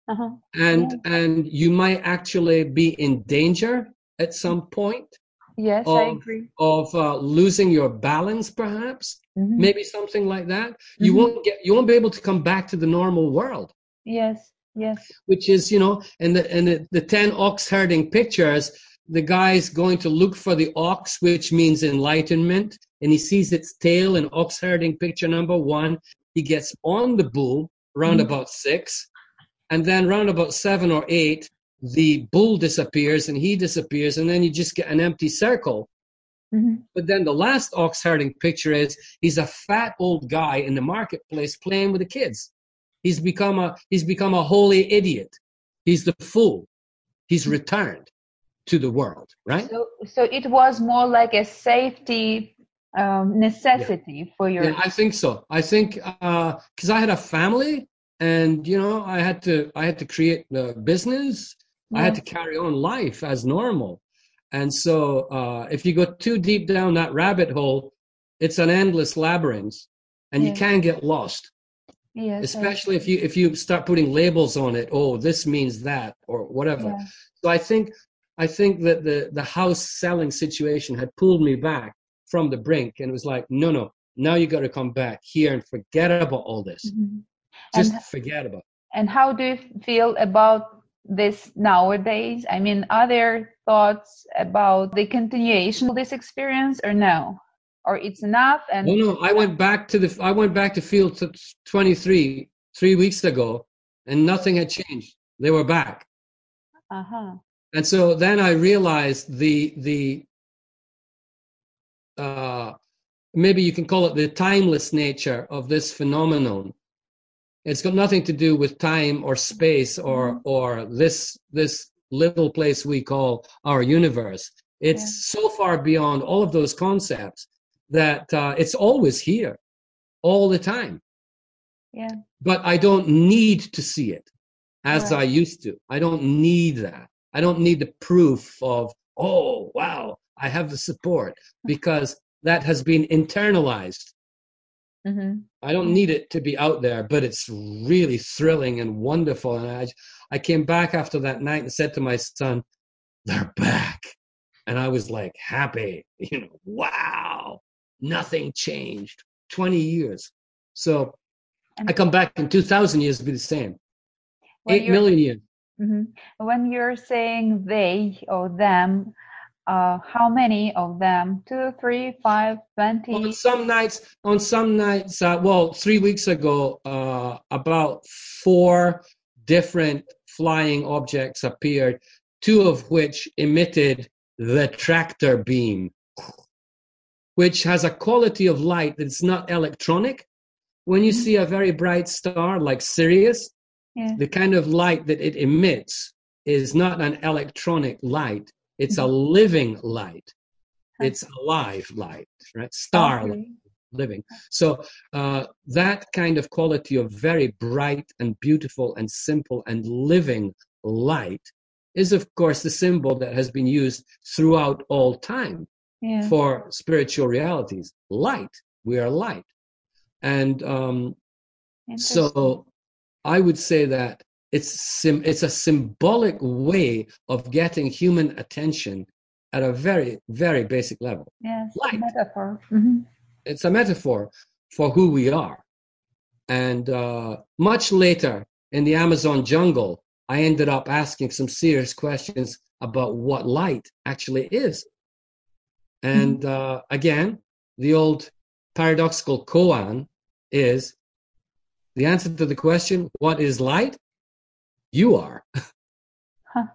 Uh-huh. and and you might actually be in danger at some point Yes, I Of- agree. of uh, losing your balance perhaps Mhm. maybe something like that you Mhm. won't get you won't be able to come back to the normal world Yes, yes. which is you know in the in the, the 10 ox herding pictures the guy's going to look for the ox which means enlightenment and he sees its tail in ox herding picture number one he gets on the bull round Mhm. about six and then round about seven or eight the bull disappears and he disappears and then you just get an empty circle Mhm. but then the last ox herding picture is he's a fat old guy in the marketplace playing with the kids. He's become a he's become a holy idiot. He's the fool. He's returned to the world, right? So, so it was more like a safety um, necessity for your. Yeah, I think so. I think because I had a family, and you know, I had to I had to create the business. I had to carry on life as normal, and so uh, if you go too deep down that rabbit hole, it's an endless labyrinth, and you can get lost. Yes, Especially if you if you start putting labels on it. Oh, this means that, or whatever. yeah. So I think I think that the the house selling situation had pulled me back from the brink, and it was like, no, no, now you got to come back here and forget about all this. Mhm. Just And- forget about. It. And how do you feel about this nowadays? I mean, are there thoughts about the continuation of this experience or no? Or it's enough and No, no, I went back to the I went back to field 23 three weeks ago, and nothing had changed. They were back, uh-huh. and so then I realized the the uh, maybe you can call it the timeless nature of this phenomenon. It's got nothing to do with time or space or or this this little place we call our universe. It's Yeah. so far beyond all of those concepts that uh, it's always here, all the time. Yeah. But I don't need to see it as Right. I used to. I don't need that. I don't need the proof of oh wow I have the support because that has been internalized. hmm I don't need it to be out there, but it's really thrilling and wonderful. And I, I came back after that night and said to my son, "They're back," and I was like happy. You know, wow, nothing changed. Twenty years. So I come back in two thousand years to be the same. When Eight you're- million years. mhm. When you're saying they or them, uh, how many of them? Two, three, five, twenty? On some nights, on some nights, uh, well, three weeks ago, uh, about four different flying objects appeared, two of which emitted the tractor beam, which has a quality of light that's not electronic. When you Mhm. see a very bright star like Sirius, Yeah. the kind of light that it emits is not an electronic light, it's a living light. It's alive light, right? Star Okay. living. So uh, that kind of quality of very bright and beautiful and simple and living light is, of course, the symbol that has been used throughout all time Yeah. for spiritual realities. Light, we are light, and um, so I would say that it's sim- it's a symbolic way of getting human attention at a very very basic level. yes, light. metaphor. Mhm. it's a metaphor for who we are. And uh, much later in the Amazon jungle, I ended up asking some serious questions about what light actually is. And uh, again, the old paradoxical koan is the answer to the question, what is light? You are. Huh.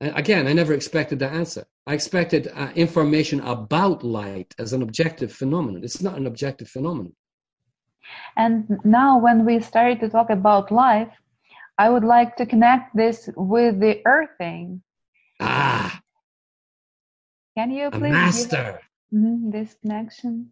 Again, I never expected the answer. I expected uh, information about light as an objective phenomenon. It's not an objective phenomenon. And now, when we started to talk about life, I would like to connect this with the earthing. Ah, Can you please master. Mhm, this connection?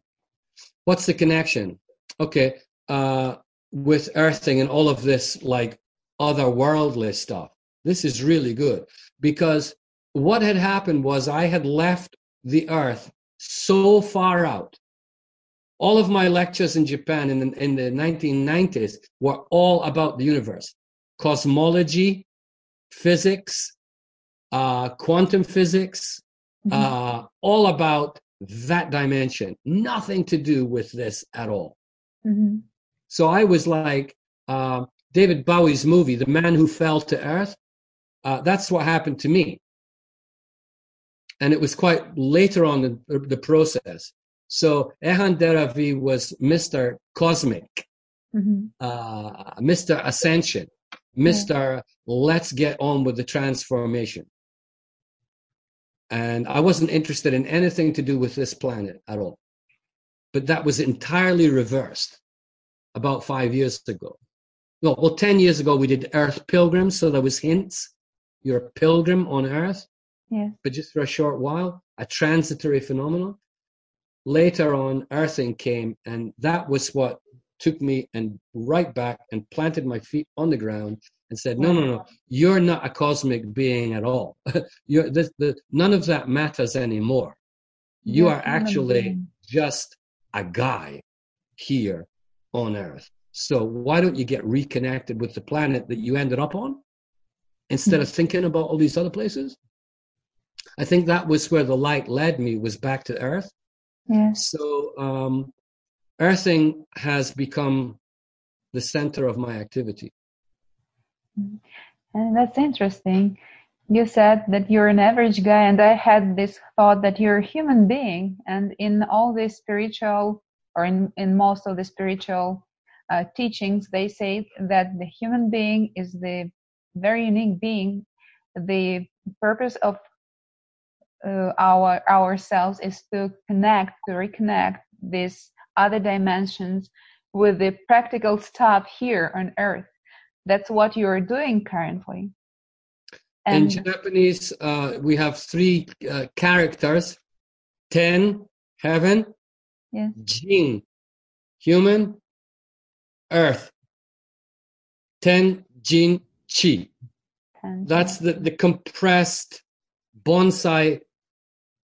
what's the connection? Okay, uh, with earthing and all of this like otherworldly stuff. This is really good because what had happened was I had left the earth so far out. All of my lectures in Japan in the, in the 1990s were all about the universe, cosmology, physics, uh, quantum physics, mm-hmm. uh, all about that dimension. Nothing to do with this at all. Mm-hmm. So I was like, uh, David Bowie's movie, The Man Who Fell to Earth. Uh, that's what happened to me. And it was quite later on in the process. So Ehan Deravi was Mr. Cosmic, mm-hmm. uh, Mr. Ascension, Mr. Yeah. Let's get on with the transformation. And I wasn't interested in anything to do with this planet at all. But that was entirely reversed about five years ago. No, well, 10 years ago, we did Earth Pilgrims. So there was hints. You're a pilgrim on Earth. Yeah. But just for a short while, a transitory phenomenon. Later on, earthing came, and that was what took me and right back and planted my feet on the ground and said, "No, no, no, you're not a cosmic being at all. you're this, the, none of that matters anymore. You are actually just a guy here on Earth. So why don't you get reconnected with the planet that you ended up on instead of thinking about all these other places?" I think that was where the light led me was back to Earth. Yeah. So um, earthing has become the center of my activity. And that's interesting. You said that you're an average guy, and I had this thought that you're a human being. And in all the spiritual, or in, in most of the spiritual uh, teachings, they say that the human being is the very unique being. The purpose of uh, our ourselves is to connect, to reconnect these other dimensions with the practical stuff here on Earth that's what you're doing currently. And in Japanese, uh, we have three uh, characters: ten, heaven; yes. jin, human; earth. Ten, jin, chi. Ten, That's the, the compressed bonsai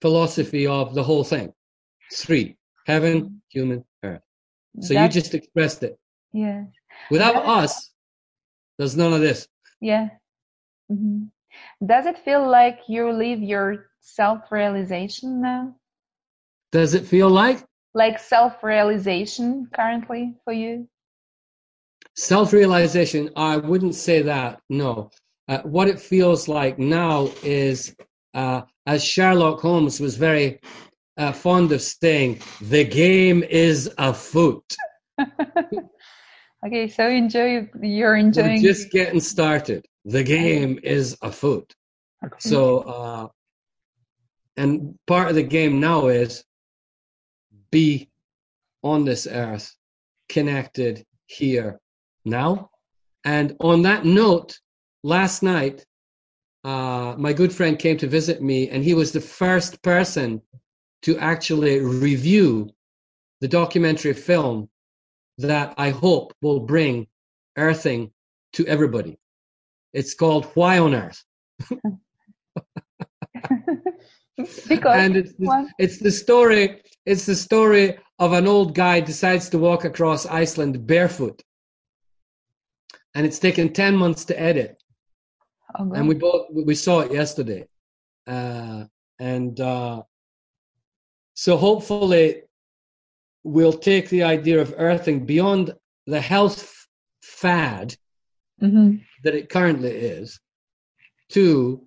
philosophy of the whole thing. Three: heaven, human, earth. So That's, you just expressed it. Yes. Without us, there's none of this. Yeah. Mm-hmm. Does it feel like you live your self realization now? Does it feel like? Like self realization currently for you? Self realization, I wouldn't say that, no. Uh, what it feels like now is, uh, as Sherlock Holmes was very uh, fond of saying, the game is afoot. Okay, so enjoy. You're enjoying. We're just getting started. The game is afoot. Okay. So, uh, and part of the game now is be on this earth, connected here now. And on that note, last night, uh, my good friend came to visit me, and he was the first person to actually review the documentary film that I hope will bring earthing to everybody. It's called Why on Earth? because and it's the, it's the story it's the story of an old guy decides to walk across Iceland barefoot. And it's taken 10 months to edit. Oh, and we both we saw it yesterday. Uh, and uh, so hopefully will take the idea of earthing beyond the health fad mm-hmm. that it currently is to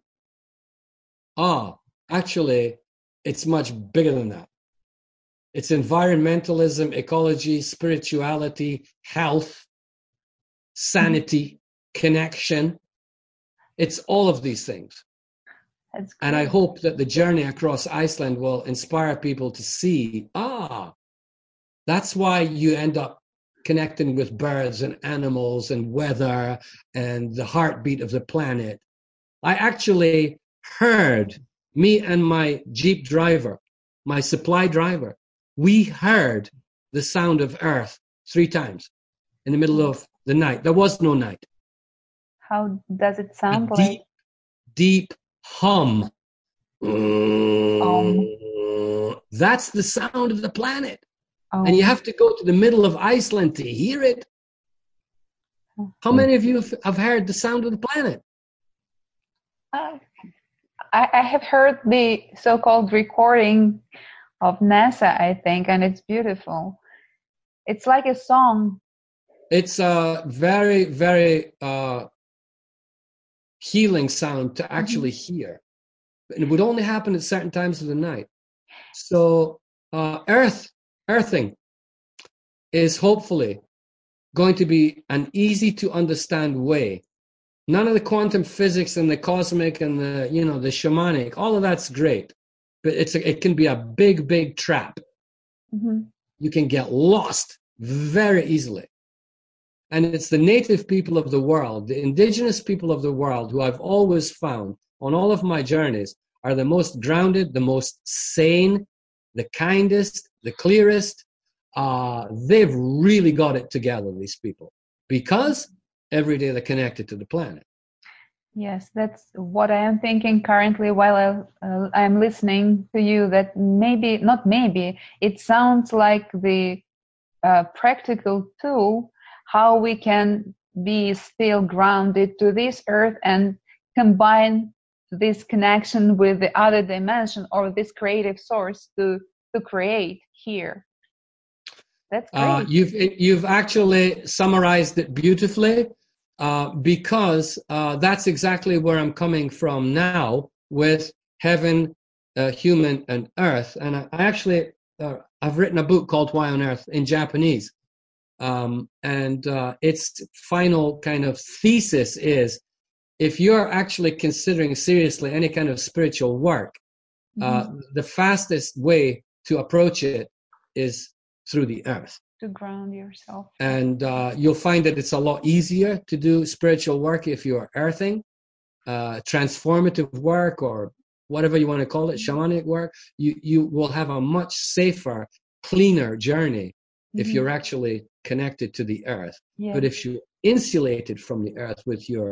ah actually it's much bigger than that it's environmentalism ecology spirituality health sanity mm-hmm. connection it's all of these things and i hope that the journey across iceland will inspire people to see ah that's why you end up connecting with birds and animals and weather and the heartbeat of the planet. I actually heard me and my Jeep driver, my supply driver, we heard the sound of earth three times in the middle of the night. There was no night. How does it sound like? deep, deep hum. That's the sound of the planet. Oh, And you have to go to the middle of Iceland to hear it. How many of you have- heard the sound of the planet? uh, I, I have heard the so-called recording of NASA, I think, and it's beautiful. It's like a song. It's a very, very uh, healing sound to actually hear. And it would only happen at certain times of the night. So, uh, earth, earthing is hopefully going to be an easy to understand way. None of the quantum physics and the cosmic and the, you know, the shamanic, all of that's great. But it's a, it can be a big, big trap. hmm you can get lost very easily. And it's the native people of the world, the indigenous people of the world, who I've always found on all of my journeys are the most grounded, the most sane, the kindest, the clearest. Uh, they've really got it together, these people, because every day they're connected to the planet. Yes, that's what I am thinking currently while I, uh, I'm listening to you. That maybe, not maybe, it sounds like the uh, practical tool how we can be still grounded to this earth and combine this connection with the other dimension or this creative source to to create here. That's great. Uh, you've you've actually summarized it beautifully uh, because uh, that's exactly where I'm coming from now with heaven, uh, human, and earth. And I, I actually uh, I've written a book called Why on Earth in Japanese, um, and uh, its final kind of thesis is if you're actually considering seriously any kind of spiritual work, uh, Mhm. the fastest way to approach it is through the earth to ground yourself. and uh, you'll find that it's a lot easier to do spiritual work if you're earthing uh, transformative work or whatever you want to call it shamanic work you you will have a much safer cleaner journey if Mhm. you're actually connected to the earth Yes. but if you're insulated from the earth with your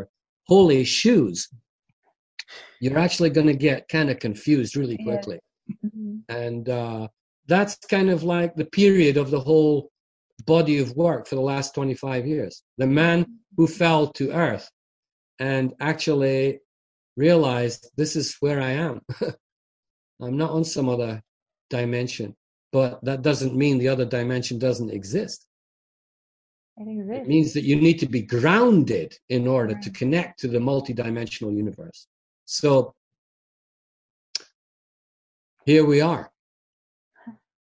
holy shoes you're actually going to get kind of confused really Yes. Mhm. and uh, that's kind of like the period of the whole body of work for the last 25 years. The man who fell to earth and actually realized this is where i am. I'm not on some other dimension but that doesn't mean the other dimension doesn't exist. It it means that you need to be grounded in order to connect to the multidimensional universe. So here we are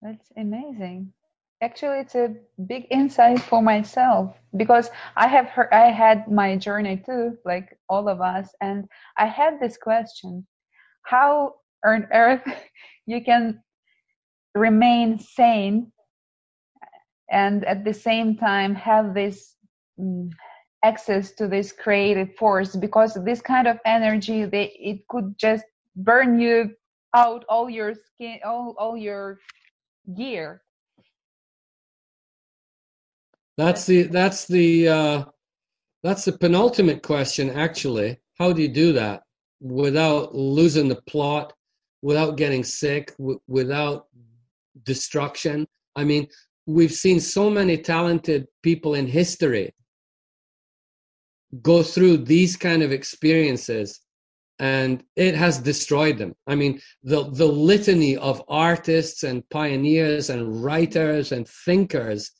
That's amazing. Actually, it's a big insight for myself because I have heard, I had my journey too, like all of us, and I had this question: How on earth you can remain sane and at the same time have this mm, access to this creative force? Because this kind of energy, they it could just burn you out all your skin, all all your gear. That's the that's the uh, that's the penultimate question. Actually, how do you do that without losing the plot, without getting sick, w- without destruction? I mean, we've seen so many talented people in history go through these kind of experiences and it has destroyed them. I mean the the litany of artists and pioneers and writers and thinkers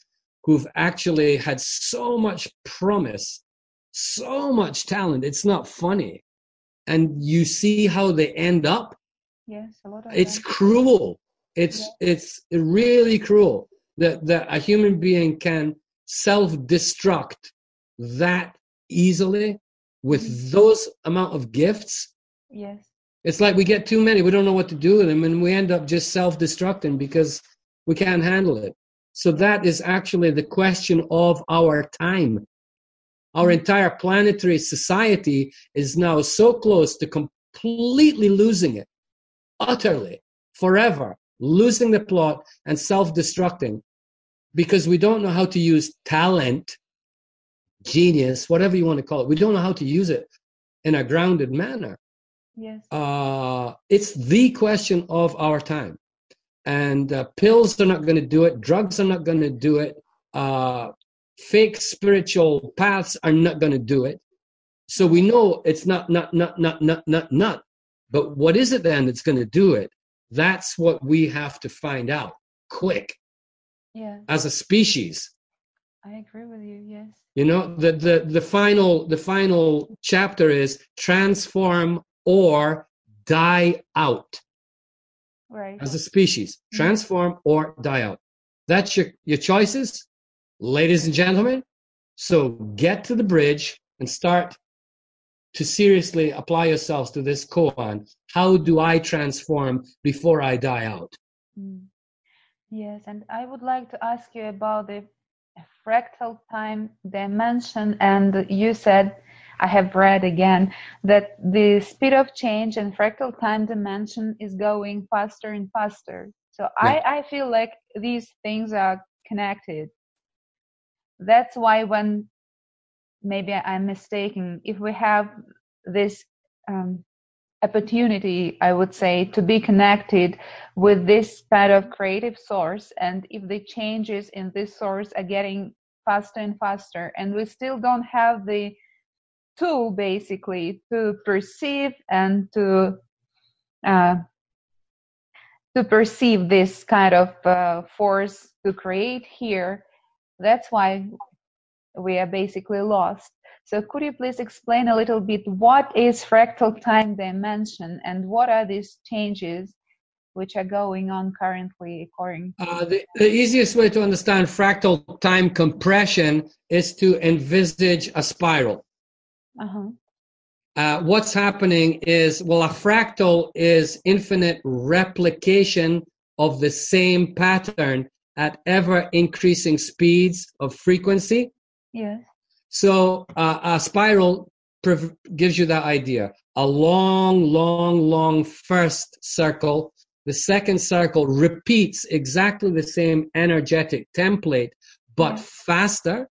who've actually had so much promise so much talent it's not funny. And you see how they end up? Yes, a lot of it's them. cruel. It's it's really cruel that that a human being can self-destruct that easily with mm-hmm. those amount of gifts Yes. it's like we get too many we don't know what to do with them and we end up just self-destructing because we can't handle it so that is actually the question of our time our mm-hmm. entire planetary society is now so close to completely losing it utterly forever losing the plot and self-destructing because we don't know how to use talent, genius, whatever you want to call it. We don't know how to use it in a grounded manner. Yes. Uh, it's the question of our time. And uh, pills are not going to do it. Drugs are not going to do it. Uh, fake spiritual paths are not going to do it. So we know it's not, not, not, not, not, not, not. But what is it then that's going to do it? That's what we have to find out quick Yeah, as a species. I agree with you. Yes. You know, the, the, the final the final chapter is transform or die out Right. as a species. Mhm. Transform or die out. That's your, your choices, ladies and gentlemen. So get to the bridge and start to seriously apply yourselves to this koan. How do I transform before I die out? Mm. Yes, and I would like to ask you about the fractal time dimension. And you said, I have read again, that the speed of change and fractal time dimension is going faster and faster. So I, I feel like these things are connected. That's why when maybe I'm mistaken, if we have this um, opportunity, I would say, to be connected with this kind of creative source, and if the changes in this source are getting faster and faster, and we still don't have the tool basically to perceive and to uh, to perceive this kind of uh, force to create here, that's why we are basically lost. So could you please explain a little bit what is fractal time dimension and what are these changes which are going on currently according Uh, the, the easiest way to understand fractal time compression is to envisage a spiral. Uh-huh. uh, what's happening is well a fractal is infinite replication of the same pattern at ever increasing speeds of frequency yes so uh, a spiral prov- gives you that idea a long long long first circle the second circle repeats exactly the same energetic template but Yeah. faster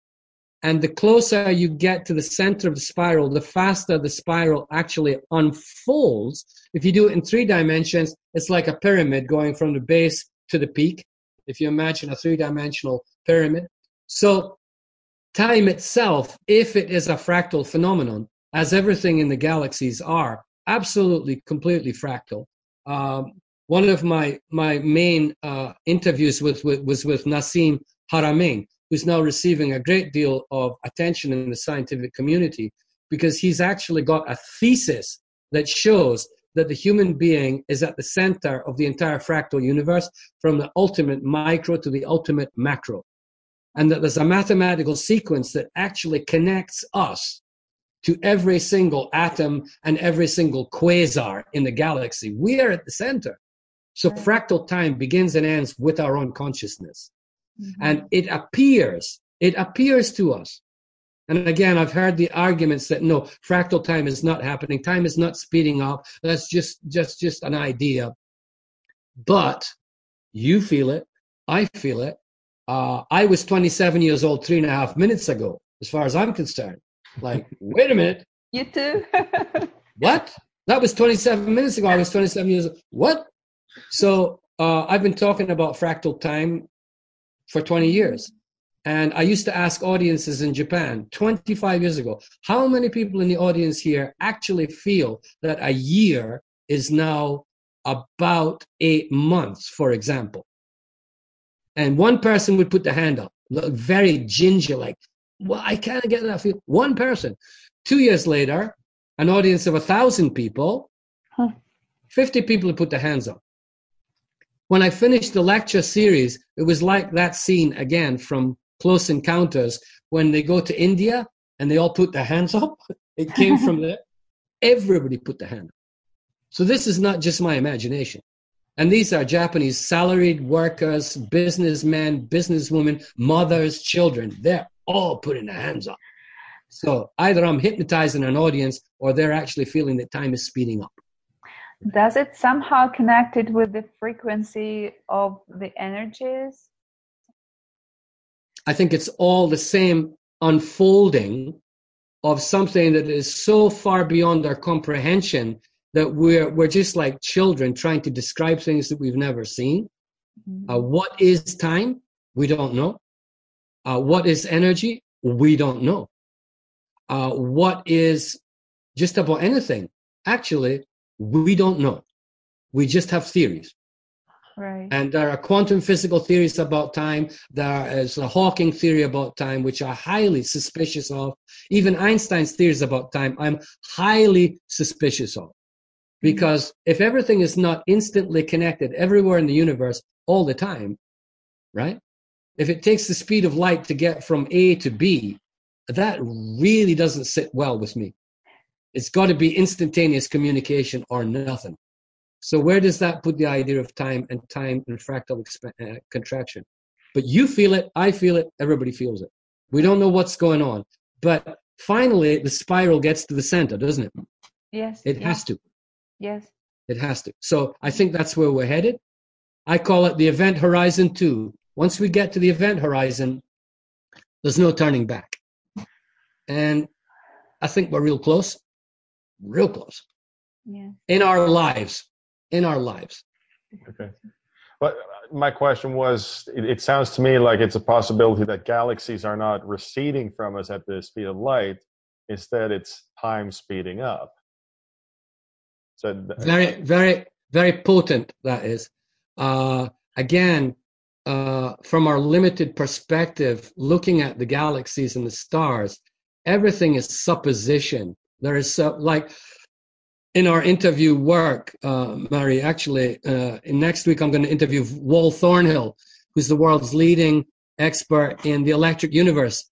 and the closer you get to the center of the spiral, the faster the spiral actually unfolds. If you do it in three dimensions, it's like a pyramid going from the base to the peak. If you imagine a three dimensional pyramid. So time itself, if it is a fractal phenomenon, as everything in the galaxies are, absolutely, completely fractal. Um, one of my, my main uh, interviews with, with, was with Nassim Haramein, who's now receiving a great deal of attention in the scientific community because he's actually got a thesis that shows that the human being is at the center of the entire fractal universe from the ultimate micro to the ultimate macro. And that there's a mathematical sequence that actually connects us to every single atom and every single quasar in the galaxy. We are at the center. So fractal time begins and ends with our own consciousness Mhm. and it appears it appears to us and again i've heard the arguments that no fractal time is not happening time is not speeding up that's just just just an idea but you feel it i feel it uh, i was 27 years old three and a half minutes ago as far as i'm concerned like wait a minute you too what? That was 27 minutes ago. I was 27 years old. What? So uh, I've been talking about fractal time for 20 years. And I used to ask audiences in Japan 25 years ago, how many people in the audience here actually feel that a year is now about eight months, for example? And one person would put the hand up, look very ginger, like, well, I can't get that feel. One person. Two years later, an audience of a thousand people, Huh. 50 people put their hands up. When I finished the lecture series, it was like that scene again from Close Encounters when they go to India and they all put their hands up. It came from there. Everybody put their hand up. So this is not just my imagination. And these are Japanese salaried workers, businessmen, businesswomen, mothers, children. They're all putting their hands up. So either I'm hypnotizing an audience or they're actually feeling that time is speeding up. Does it somehow connect it with the frequency of the energies I think it's all the same unfolding of something that is so far beyond our comprehension that we're we're just like children trying to describe things that we've never seen. Mhm. Uh, what is time? We don't know. Uh, what is energy? We don't know. Uh, what is just about anything? Actually, we don't know. We just have theories. Right. And there are quantum physical theories about time. There is a Hawking theory about time, which are highly suspicious of. Even Einstein's theories about time, I'm highly suspicious of. Mm-hmm. Because if everything is not instantly connected everywhere in the universe all the time, right? If it takes the speed of light to get from A to B, that really doesn't sit well with me. It's got to be instantaneous communication or nothing. So where does that put the idea of time and time and fractal exp- uh, contraction? But you feel it, I feel it, everybody feels it. We don't know what's going on, but finally the spiral gets to the center, doesn't it? yes. It yes, has to. Yes. It has to. So I think that's where we're headed. I call it the event horizon two. Once we get to the event horizon, there's no turning back. And I think we're real close, real close Yeah. in our lives, in our lives. Okay. But uh, my question was it, it sounds to me like it's a possibility that galaxies are not receding from us at the speed of light. Instead, it's time speeding up. So, th- Very, very, very potent that is. Uh, again, uh, from our limited perspective, looking at the galaxies and the stars, everything is supposition. There is so, like in our interview work, uh, Mary. Actually, uh, in next week I'm going to interview Wal Thornhill, who's the world's leading expert in the electric universe.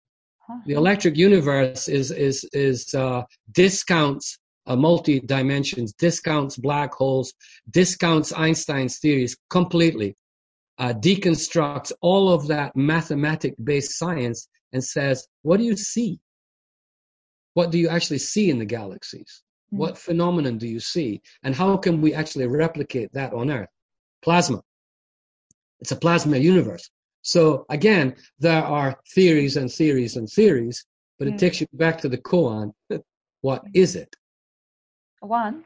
The electric universe is is is uh, discounts uh, multi dimensions, discounts black holes, discounts Einstein's theories completely, uh, deconstructs all of that mathematic based science, and says, "What do you see? What do you actually see in the galaxies? Mm. What phenomenon do you see, and how can we actually replicate that on Earth? Plasma. It's a plasma universe." So again, there are theories and theories and theories, but it takes you back to the koan. What is it? One.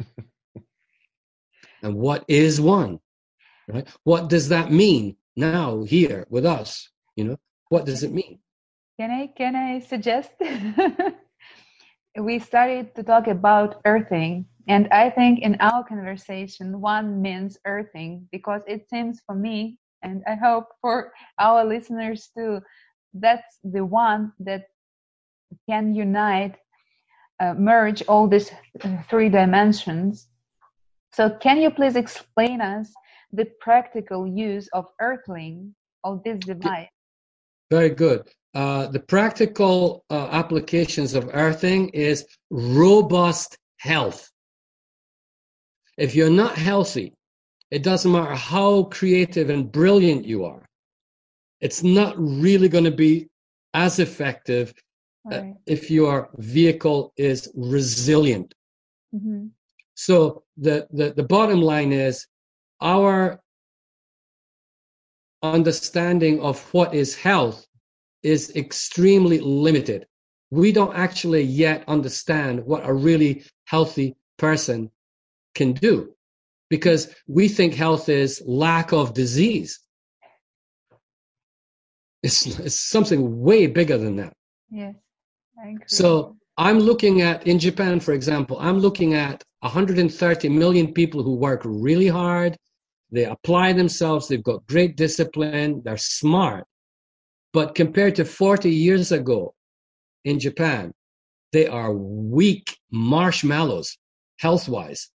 And what is one? Right? What does that mean now here with us? You know, what does it mean? Can I can I suggest? we started to talk about earthing, and I think in our conversation, one means earthing because it seems for me, and I hope for our listeners too, that's the one that can unite, uh, merge all these uh, three dimensions. So, can you please explain us the practical use of earthling of this device? Very good. Uh, the practical uh, applications of earthing is robust health. If you're not healthy, it doesn't matter how creative and brilliant you are, it's not really going to be as effective uh, Right. if your vehicle is resilient. Mhm. So the, the, the bottom line is our understanding of what is health is extremely limited. We don't actually yet understand what a really healthy person can do because we think health is lack of disease. It's, it's something way bigger than that. Yes, I agree. So I'm looking at, in Japan, for example, I'm looking at 130 million people who work really hard. They apply themselves. They've got great discipline. They're smart. But compared to 40 years ago in Japan, they are weak marshmallows health wise.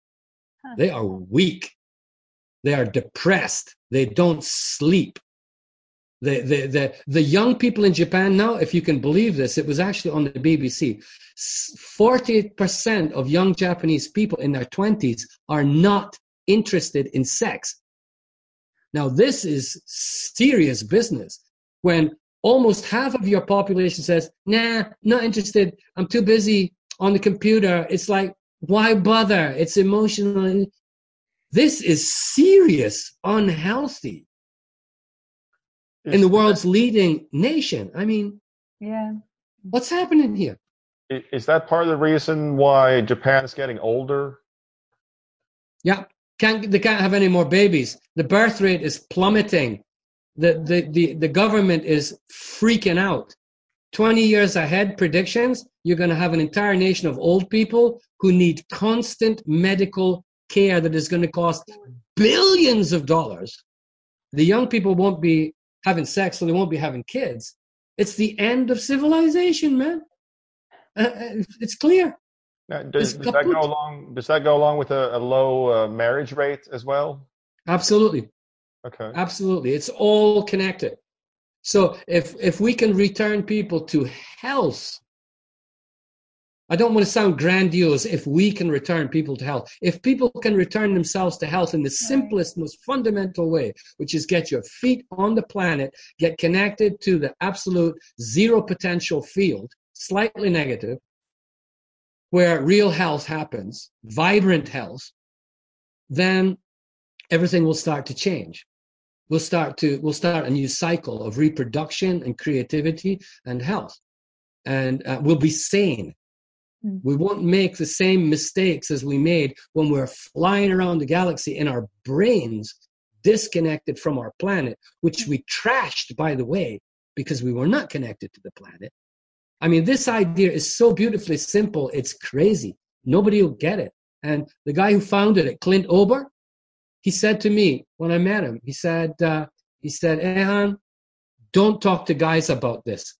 Huh. They are weak. They are depressed. They don't sleep. The, the, the, the young people in Japan now, if you can believe this, it was actually on the BBC. 40% of young Japanese people in their 20s are not interested in sex. Now, this is serious business when almost half of your population says, nah, not interested. I'm too busy on the computer. It's like, why bother? It's emotional. This is serious, unhealthy. in the world's leading nation. I mean, Yeah. what's happening here? Is that part of the reason why Japan is getting older? Yeah, can't they can't have any more babies. The birth rate is plummeting. The the the, the government is freaking out. 20 years ahead predictions, you're going to have an entire nation of old people who need constant medical care that is going to cost billions of dollars. The young people won't be having sex, so they won't be having kids. It's the end of civilization, man. Uh, uh, it's clear. Now, does, It's does that go along? Does that go along with a, a low uh, marriage rate as well? Absolutely. Okay. Absolutely. It's all connected. So if if we can return people to health, I don't want to sound grandiose if we can return people to health. If people can return themselves to health in the simplest, most fundamental way, which is get your feet on the planet, get connected to the absolute zero potential field, slightly negative, where real health happens, vibrant health, then everything will start to change. We'll start to we'll start a new cycle of reproduction and creativity and health. And uh, we'll be sane. Mm. we won't make the same mistakes as we made when we're flying around the galaxy in our brains disconnected from our planet which we trashed by the way because we were not connected to the planet. I mean this idea is so beautifully simple it's crazy. Nobody will get it. And the guy who founded it clint ober he said to me when I met him, he said, uh, he said, Ehan, don't talk to guys about this.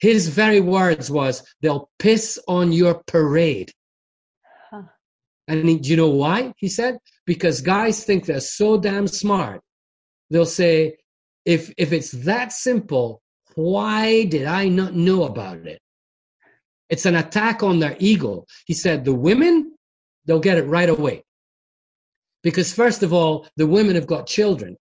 His very words was, they'll piss on your parade. Huh. And he, do you know why? He said, because guys think they're so damn smart. They'll say, if, if it's that simple, why did I not know about it? It's an attack on their ego. He said, the women, they'll get it right away. Because first of all, the women have got children.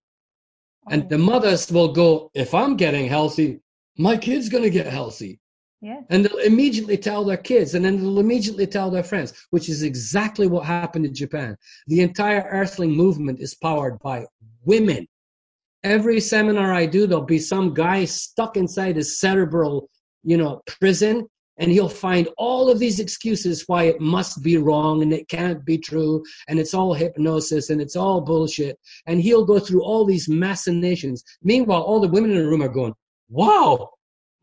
And the mothers will go, if I'm getting healthy, my kid's going to get healthy. Yes. And they'll immediately tell their kids, and then they'll immediately tell their friends, which is exactly what happened in Japan. The entire Earthling movement is powered by women. Every seminar I do, there'll be some guy stuck inside his cerebral, you know, prison, and he'll find all of these excuses why it must be wrong and it can't be true, and it's all hypnosis and it's all bullshit. And he'll go through all these machinations. Meanwhile, all the women in the room are going, wow,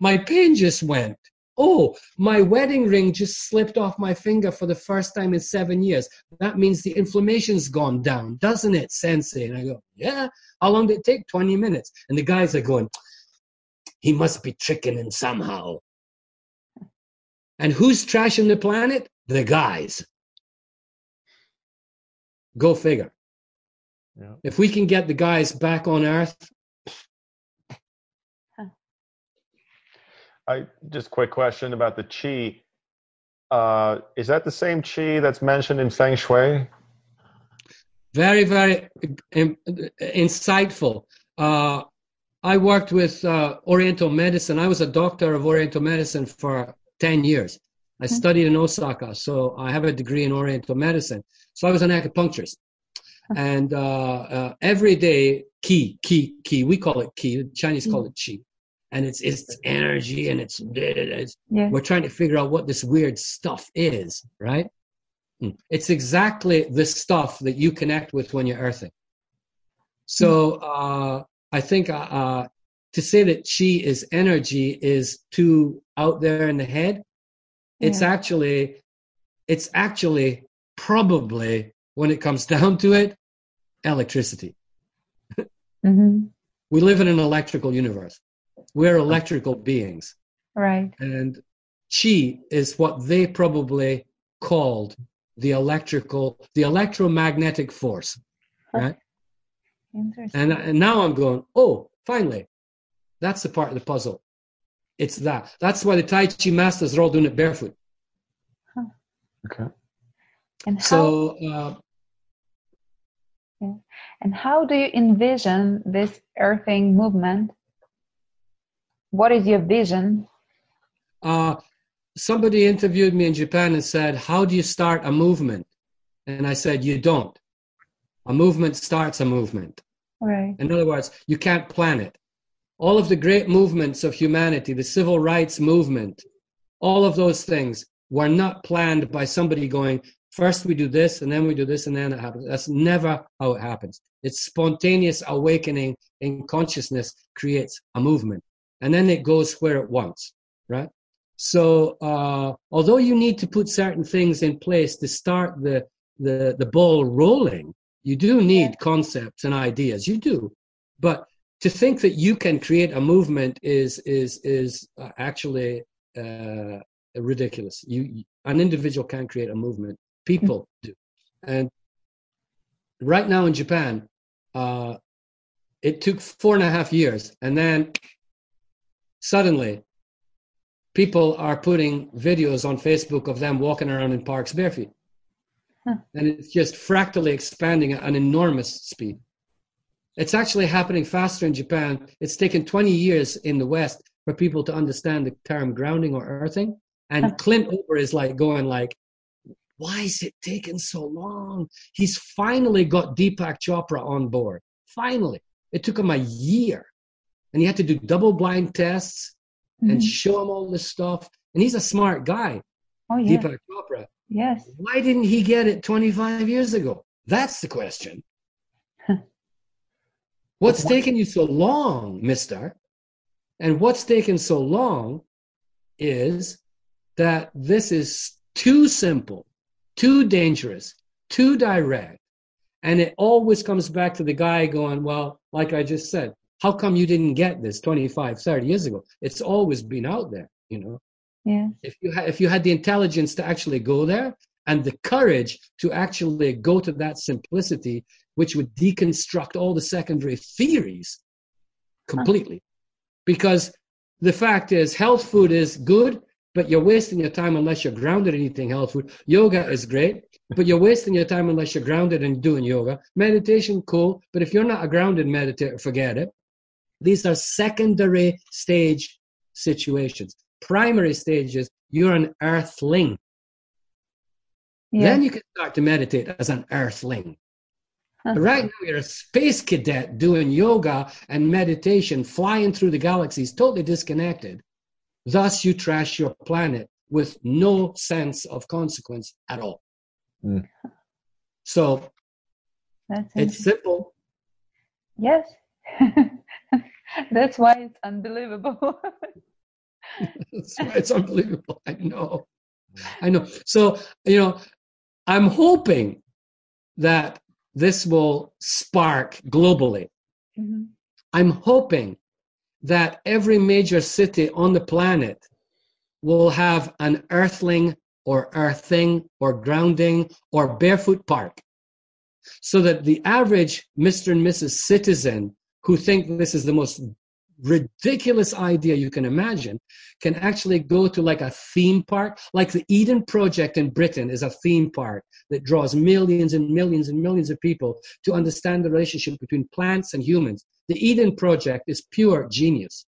my pain just went. Oh, my wedding ring just slipped off my finger for the first time in seven years. That means the inflammation's gone down, doesn't it, Sensei? And I go, yeah. How long did it take? 20 minutes. And the guys are going, he must be tricking him somehow. And who's trashing the planet? The guys. Go figure. Yeah. If we can get the guys back on Earth, I just quick question about the chi. Uh, is that the same chi that's mentioned in Feng Shui? very very in, insightful uh, i worked with uh, oriental medicine i was a doctor of oriental medicine for 10 years i studied in osaka so i have a degree in oriental medicine so i was an acupuncturist and uh, uh, every day qi, qi, qi, we call it qi, the chinese call it chi and it's it's energy and it's, it's Yes. we're trying to figure out what this weird stuff is, right? Mm. It's exactly the stuff that you connect with when you're earthing. So uh, I think uh, uh, to say that chi is energy is too out there in the head. It's actually, it's actually probably when it comes down to it, electricity. hmm We live in an electrical universe. We're electrical beings. Right. and chi is what they probably called the electrical the electromagnetic force right Interesting. and, and now i'm going oh finally that's the part of the puzzle it's that that's why the tai chi masters are all doing it barefoot Okay. and how so uh, and how do you envision this earthing movement? What is your vision? uh, somebody interviewed me in japan and said how do you start a movement and i said you don't a movement starts a movement Right. In other words, you can't plan it. All of the great movements of humanity, the civil rights movement, all of those things were not planned by somebody going, first we do this and then we do this and then it happens. That's never how it happens. It's spontaneous awakening in consciousness creates a movement and then it goes where it wants, right? So, uh, although you need to put certain things in place to start the, the, the ball rolling, you do need concepts and ideas. You do. But to think that you can create a movement is, is, is uh, actually, uh, ridiculous. You, an individual can't create a movement. People do. And right now in Japan, uh, it took four and a half years, and then suddenly, people are putting videos on Facebook of them walking around in parks barefoot, Huh. and it's just fractally expanding at an enormous speed. It's actually happening faster in Japan. It's taken 20 years in the West for people to understand the term grounding or earthing. And Clint Ober is like going like, why is it taking so long? He's finally got Deepak Chopra on board. Finally. It took him a year. And he had to do double blind tests and Mhm. show him all this stuff. And he's a smart guy, Oh, yeah. Deepak Chopra. Yes. Why didn't he get it 25 years ago? That's the question. What's taking you so long, mister? And what's taken so long is that this is too simple, too dangerous, too direct. And it always comes back to the guy going, well, like I just said, how come you didn't get this 25, 30 years ago? It's always been out there, you know? Yeah. if you had if you had the intelligence to actually go there and the courage to actually go to that simplicity which would deconstruct all the secondary theories completely. Because the fact is health food is good but you're wasting your time unless you're grounded in eating health food. Yoga is great but you're wasting your time unless you're grounded in doing yoga. Meditation cool but if you're not a grounded meditator forget it. These are secondary stage situations. Primary stages, you're an earthling. Yes. Then you can start to meditate as an earthling. Huh. Right now, you're a space cadet doing yoga and meditation, flying through the galaxies, totally disconnected. Thus, you trash your planet with no sense of consequence at all. Mm. So That's it's simple. Yes. That's why it's unbelievable. It's, it's unbelievable. I know. I know. So, you know, I'm hoping that this will spark globally. Mhm. I'm hoping that every major city on the planet will have an earthling or earthing or grounding or barefoot park so that the average Mr. and Mrs. citizen who think this is the most ridiculous idea you can imagine can actually go to like a theme park. Like the eden project in britain is a theme park that draws millions and millions and millions of people to understand the relationship between plants and humans. The eden project is pure genius.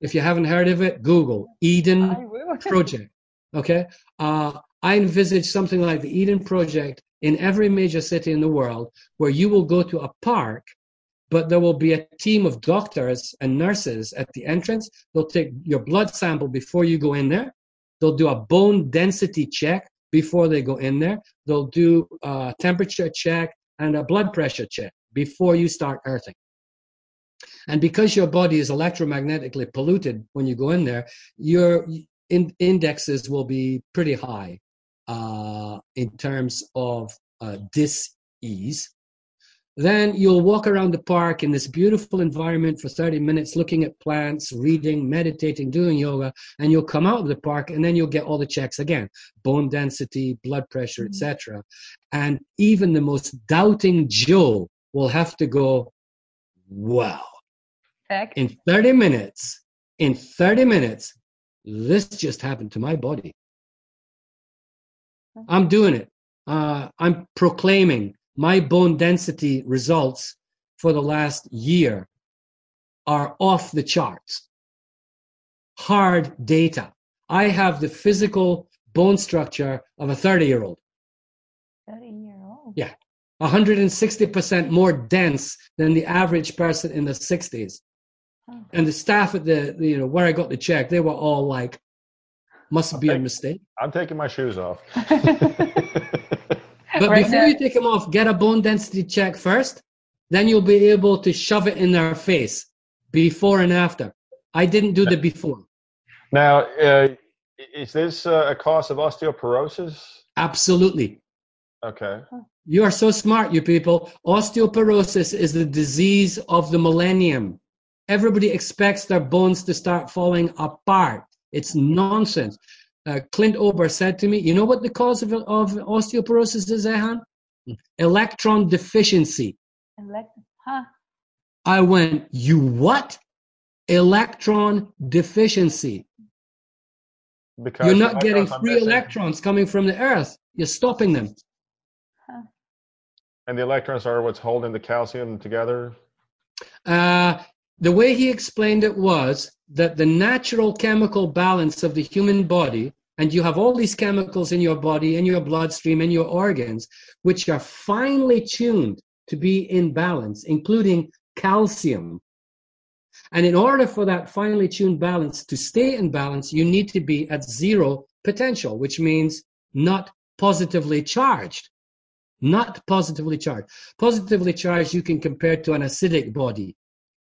If you haven't heard of it google eden project. Okay, uh, I envisage something like the Eden Project in every major city in the world, where you will go to a park, but there will be a team of doctors and nurses at the entrance. They'll take your blood sample before you go in there. They'll do a bone density check before they go in there. They'll do a temperature check and a blood pressure check before you start earthing. And because your body is electromagnetically polluted when you go in there, your in, indexes will be pretty high uh, in terms of uh, dis-ease. Then you'll walk around the park in this beautiful environment for 30 minutes, looking at plants, reading, meditating, doing yoga, and you'll come out of the park and then you'll get all the checks again bone density, blood pressure, etc. And even the most doubting Joe will have to go, wow, Fact. in 30 minutes, in 30 minutes, this just happened to my body. I'm doing it. Uh, I'm proclaiming my bone density results for the last year are off the charts. Hard data. I have the physical bone structure of a 30 year old. 30 year old. Yeah. 160% more dense than the average person in the 60s. And the staff at the, you know, where I got the check, they were all like, must be a mistake. I'm taking my shoes off. But Right before there. you take them off, get a bone density check first. Then you'll be able to shove it in their face before and after. I didn't do the before. now, uh, is this uh, a cause of osteoporosis? Absolutely. Okay. You are so smart, you people. Osteoporosis is the disease of the millennium. Everybody expects their bones to start falling apart. It's nonsense. Uh, Clint Ober said to me, You know what the cause of, of osteoporosis is, Ehan? Electron deficiency. Elect- huh. I went, You what? Electron deficiency. Because You're not getting free electrons coming from the earth. You're stopping them. And the electrons are what's holding the calcium together. Uh, the way he explained it was that the natural chemical balance of the human body, and you have all these chemicals in your body, in your bloodstream, in your organs, which are finely tuned to be in balance, including calcium. And in order for that finely tuned balance to stay in balance, you need to be at zero potential, which means not positively charged. Not positively charged. Positively charged, you can compare to an acidic body.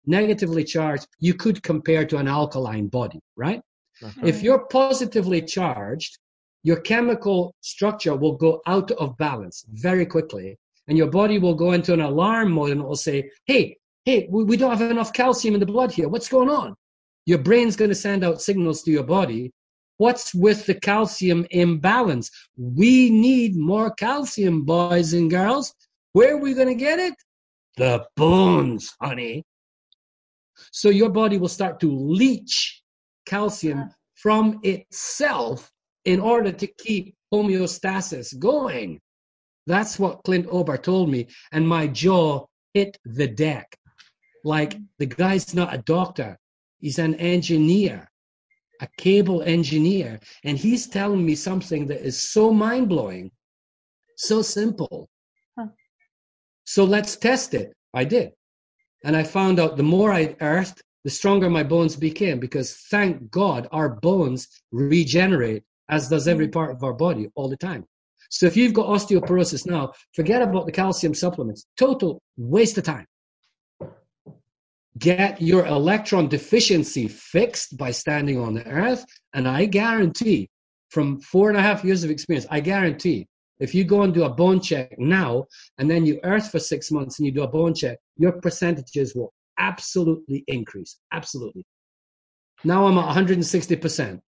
Negatively charged, you could compare to an alkaline body, right? Okay. If you're positively charged, your chemical structure will go out of balance very quickly, and your body will go into an alarm mode and it will say, Hey, hey, we don't have enough calcium in the blood here. What's going on? Your brain's going to send out signals to your body. What's with the calcium imbalance? We need more calcium, boys and girls. Where are we going to get it? The bones, honey. So your body will start to leach calcium uh-huh. from itself in order to keep homeostasis going. That's what Clint Ober told me, and my jaw hit the deck. Like mm-hmm. the guy's not a doctor, he's an engineer, a cable engineer, and he's telling me something that is so mind blowing, so simple. Huh. So let's test it. I did. And I found out the more I earthed, the stronger my bones became because thank God our bones regenerate, as does every mm. part of our body all the time. So if you've got osteoporosis now, forget about the calcium supplements. Total waste of time. Get your electron deficiency fixed by standing on the earth. And I guarantee, from four and a half years of experience, I guarantee if you go and do a bone check now, and then you earth for six months and you do a bone check, your percentages will absolutely increase. Absolutely. Now I'm at 160%.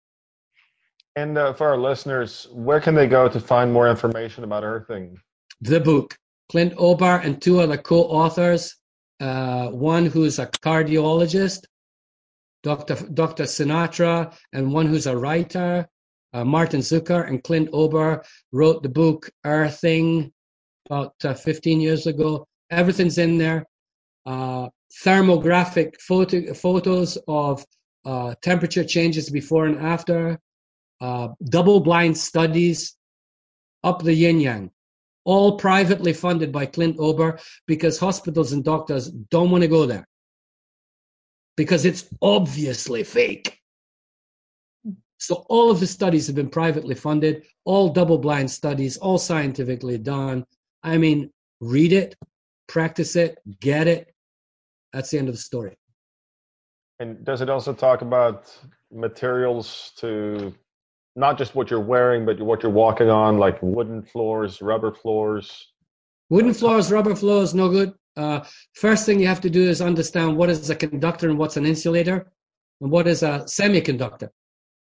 And uh, for our listeners, where can they go to find more information about earthing? The book, Clint Ober and two other co-authors, uh, one who's a cardiologist, Dr. Dr. Sinatra, and one who's a writer, uh, Martin Zucker and Clint Ober wrote the book Earthing about uh, 15 years ago. Everything's in there. Uh, thermographic photo, photos of uh, temperature changes before and after, uh, double blind studies, up the yin yang, all privately funded by Clint Ober because hospitals and doctors don't want to go there because it's obviously fake. So all of the studies have been privately funded, all double blind studies, all scientifically done. I mean, read it, practice it, get it. That's the end of the story. And does it also talk about materials to not just what you're wearing, but what you're walking on, like wooden floors, rubber floors? Wooden floors, rubber floors, no good. Uh, first thing you have to do is understand what is a conductor and what's an insulator, and what is a semiconductor.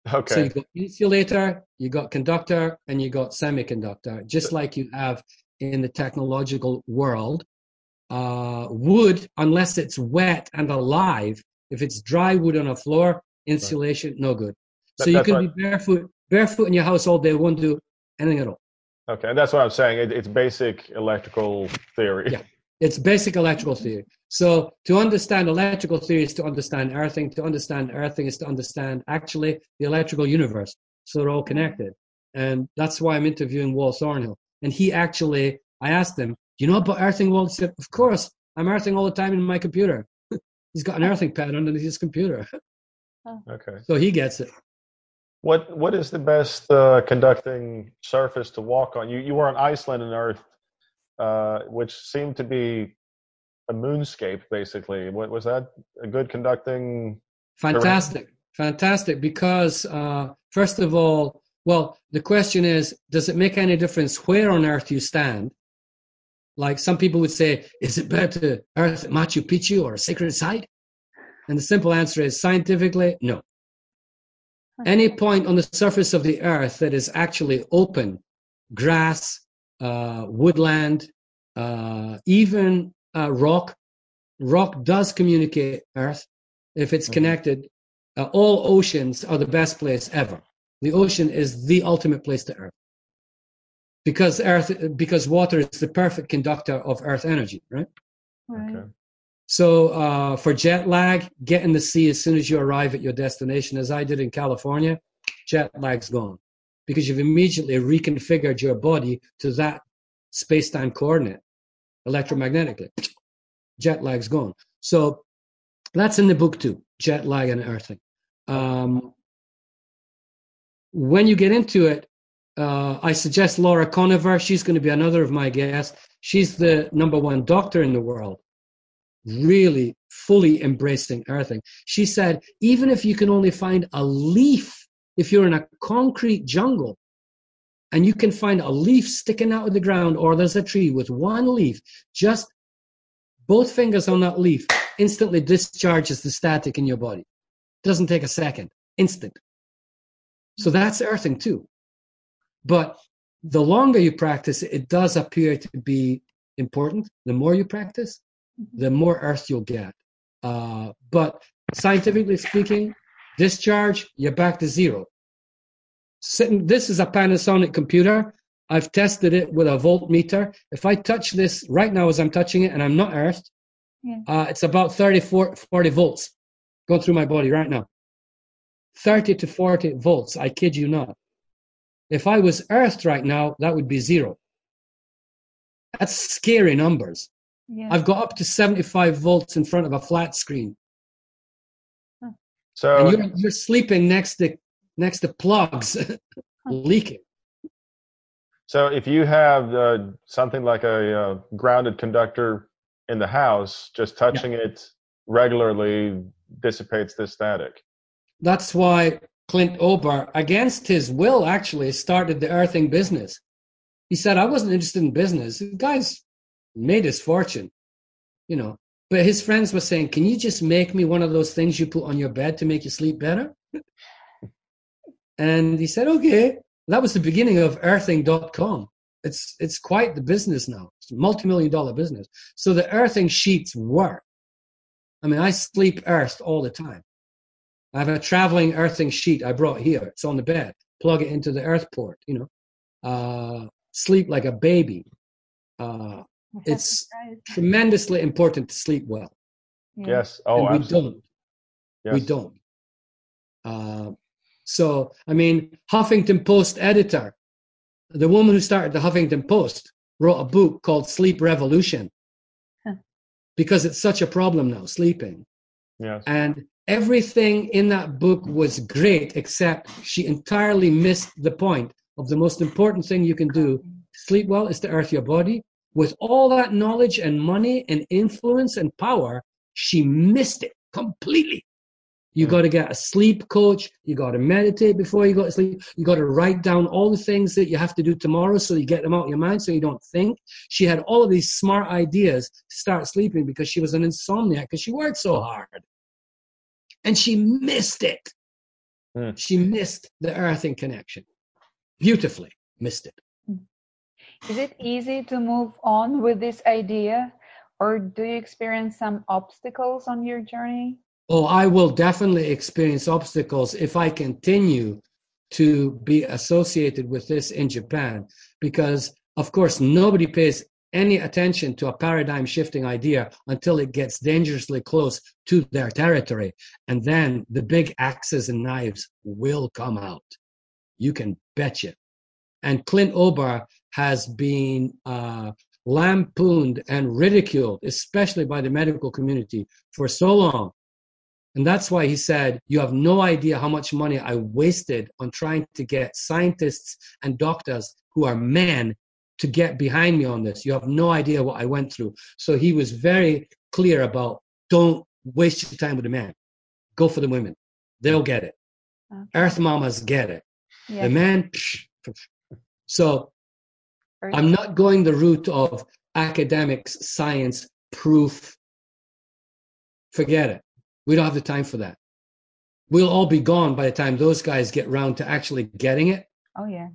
So you got insulator, you got conductor, and you got semiconductor, just like you have in the technological world. Uh, wood, unless it's wet and alive, if it's dry wood on a floor, insulation, no good. That- So you can what- be barefoot, barefoot in your house all day, won't do anything at all. Okay. And that's what I'm saying. It, it's basic electrical theory. Yeah. It's basic electrical theory. So to understand electrical theory is to understand earthing. To understand earthing is to understand actually the electrical universe. So they're all connected. And that's why I'm interviewing Walt Thornhill. And he actually, I asked him, Do you know about earthing? Walt said, Of course, I'm earthing all the time in my computer. He's got an earthing pad underneath his computer. Okay. So he gets it. What what is the best uh, conducting surface to walk on? You you were on Iceland and Earth, uh, which seemed to be a moonscape, basically. What was that? A good conducting? Fantastic, fantastic. Because uh, first of all, well, the question is, does it make any difference where on Earth you stand? Like some people would say, is it better to Earth at Machu Picchu or a sacred site? And the simple answer is scientifically, no. Any point on the surface of the earth that is actually open, grass, woodland, uh, even uh, rock, rock does communicate earth if it's Mhm. connected. Uh, all oceans are the best place ever. The ocean is the ultimate place to earth because earth because water is the perfect conductor of earth energy, right? Right. Okay. So uh, for jet lag, get in the sea as soon as you arrive at your destination, as I did in California. Jet lag's gone because you've immediately reconfigured your body to that space-time coordinate electromagnetically. Jet lag's gone. So that's in the book too. Jet lag and earthing. Um, when you get into it, uh, I suggest Laura Koniver. She's going to be another of my guests. She's the number one doctor in the world really fully embracing earthing. She said, even if you can only find a leaf, if you're in a concrete jungle and you can find a leaf sticking out of the ground, or there's a tree with one leaf, just both fingers on that leaf instantly discharges the static in your body. It Doesn't take a second, instant. So that's earthing too. But the longer you practice, it does appear to be important. The more you practice, the more earth you'll get. Uh, but scientifically speaking, discharge, you're back to zero. This is a Panasonic computer. I've tested it with a voltmeter. If I touch this right now as I'm touching it and I'm not earthed, Yeah. uh, it's about 30, 40 volts going through my body right now. 30 to 40 volts, I kid you not. If I was earthed right now, that would be zero. That's scary numbers. Yeah. I've got up to 75 volts in front of a flat screen. So and you're, you're sleeping next to next to plugs leaking. so if you have uh, something like a uh, grounded conductor in the house, just touching it regularly dissipates this static. That's why Clint Ober, against his will, actually started the earthing business. He said, I wasn't interested in business. The guy's made his fortune, you know. But his friends were saying, Can you just make me one of those things you put on your bed to make you sleep better? and he said, Okay. That was the beginning of earthing.com. It's it's quite the business now. It's a multi-million dollar business. So the earthing sheets work. I mean, I sleep earthed all the time. I have a traveling earthing sheet I brought here. It's on the bed. Plug it into the earth port, you know. Uh, sleep like a baby. Uh, it's tremendously important to sleep well. Yeah. Yes. Oh, and we absolutely. don't. Yes. We don't. Uh, so, I mean, Huffington Post editor, the woman who started the Huffington Post, wrote a book called Sleep Revolution Huh. because it's such a problem now, sleeping. Yes. And everything in that book was great, except she entirely missed the point of the most important thing you can do sleep well is to earth your body. With all that knowledge and money and influence and power, she missed it completely. You Hmm. got to get a sleep coach. You got to meditate before you go to sleep. You got to write down all the things that you have to do tomorrow so you get them out of your mind so you don't think. She had all of these smart ideas to start sleeping because she was an insomniac because she worked so hard. And she missed it. Hmm. She missed the earthing connection. Beautifully missed it. Is it easy to move on with this idea, or do you experience some obstacles on your journey? Oh, I will definitely experience obstacles if I continue to be associated with this in Japan, because of course nobody pays any attention to a paradigm shifting idea until it gets dangerously close to their territory. And then the big axes and knives will come out. You can bet you. And Clint Ober has been uh, lampooned and ridiculed, especially by the medical community, for so long. And that's why he said, You have no idea how much money I wasted on trying to get scientists and doctors who are men to get behind me on this. You have no idea what I went through. So he was very clear about don't waste your time with the men. Go for the women. They'll get it. Okay. Earth mamas get it. Yeah. The men. So I'm not going the route of academics, science, proof. Forget it. We don't have the time for that. We'll all be gone by the time those guys get round to actually getting it. Oh, yeah.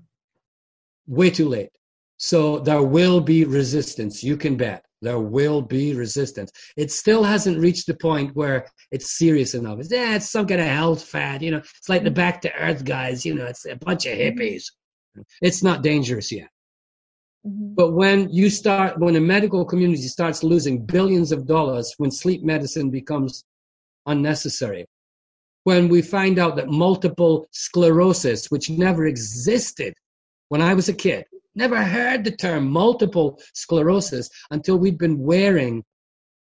Way too late. So there will be resistance. You can bet there will be resistance. It still hasn't reached the point where it's serious enough. It's, yeah, it's some kind of health fad. You know, it's like the mm-hmm. back to earth guys. You know, it's a bunch of mm-hmm. hippies. It's not dangerous yet. Mm-hmm. But when you start, when the medical community starts losing billions of dollars, when sleep medicine becomes unnecessary, when we find out that multiple sclerosis, which never existed when I was a kid, never heard the term multiple sclerosis until we'd been wearing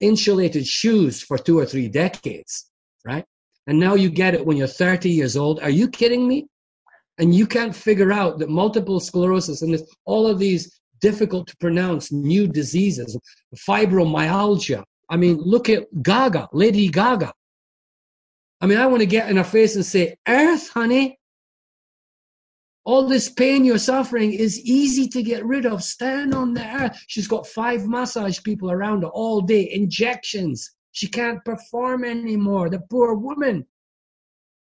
insulated shoes for two or three decades, right? And now you get it when you're 30 years old. Are you kidding me? And you can't figure out that multiple sclerosis and all of these difficult to pronounce new diseases, fibromyalgia. I mean, look at Gaga, Lady Gaga. I mean, I want to get in her face and say, Earth, honey, all this pain you're suffering is easy to get rid of. Stand on the earth. She's got five massage people around her all day, injections. She can't perform anymore. The poor woman.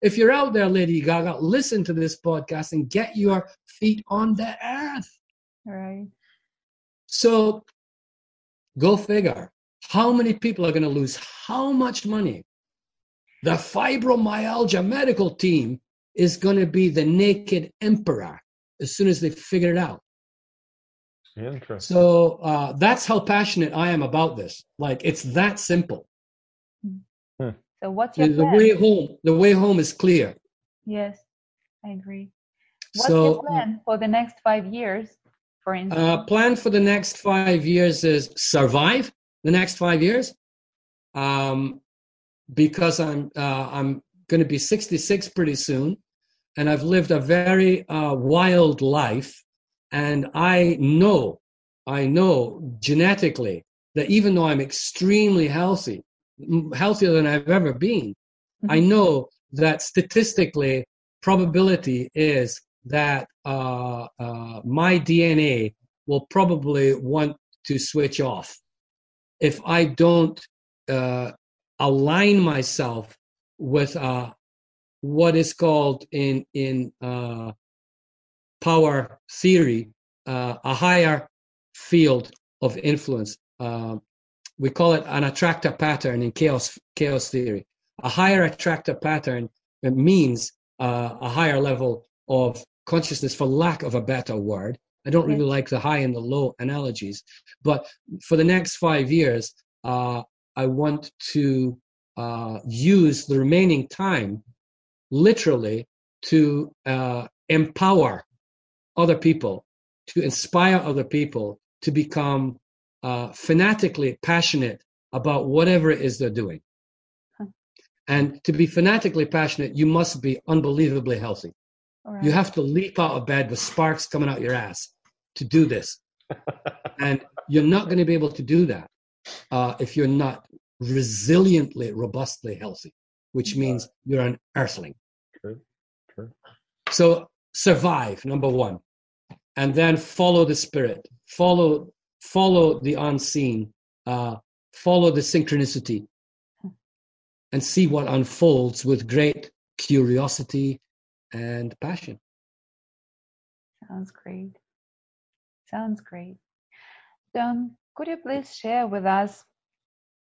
If you're out there, Lady Gaga, listen to this podcast and get your feet on the earth. Right. So go figure. How many people are going to lose how much money? The fibromyalgia medical team is going to be the naked emperor as soon as they figure it out. Interesting. So uh, that's how passionate I am about this. Like it's that simple. So what's your the, plan? the way home? The way home is clear. Yes, I agree. What's so, your plan for the next five years? For instance, uh, plan for the next five years is survive the next five years, um, because I'm uh, I'm going to be 66 pretty soon, and I've lived a very uh, wild life, and I know I know genetically that even though I'm extremely healthy, healthier than I've ever been. Mm-hmm. I know that statistically, probability is that uh, uh, my DNA will probably want to switch off if I don't uh, align myself with uh, what is called in in uh, power theory uh, a higher field of influence we call it an attractor pattern in chaos chaos theory. A higher attractor pattern means uh, a higher level of consciousness, for lack of a better word. I don't really like the high and the low analogies, but for the next five years, uh, I want to uh, use the remaining time, literally, to uh, empower other people, to inspire other people to become uh, fanatically passionate about whatever it is they're doing. And to be fanatically passionate, you must be unbelievably healthy. Right. You have to leap out of bed with sparks coming out your ass to do this. and you're not going to be able to do that uh, if you're not resiliently, robustly healthy, which means you're an earthling. True. True. So survive, number one. And then follow the spirit. Follow follow the unseen, uh, follow the synchronicity, and see what unfolds with great curiosity and passion. Sounds great. Sounds great. Don, could you please share with us?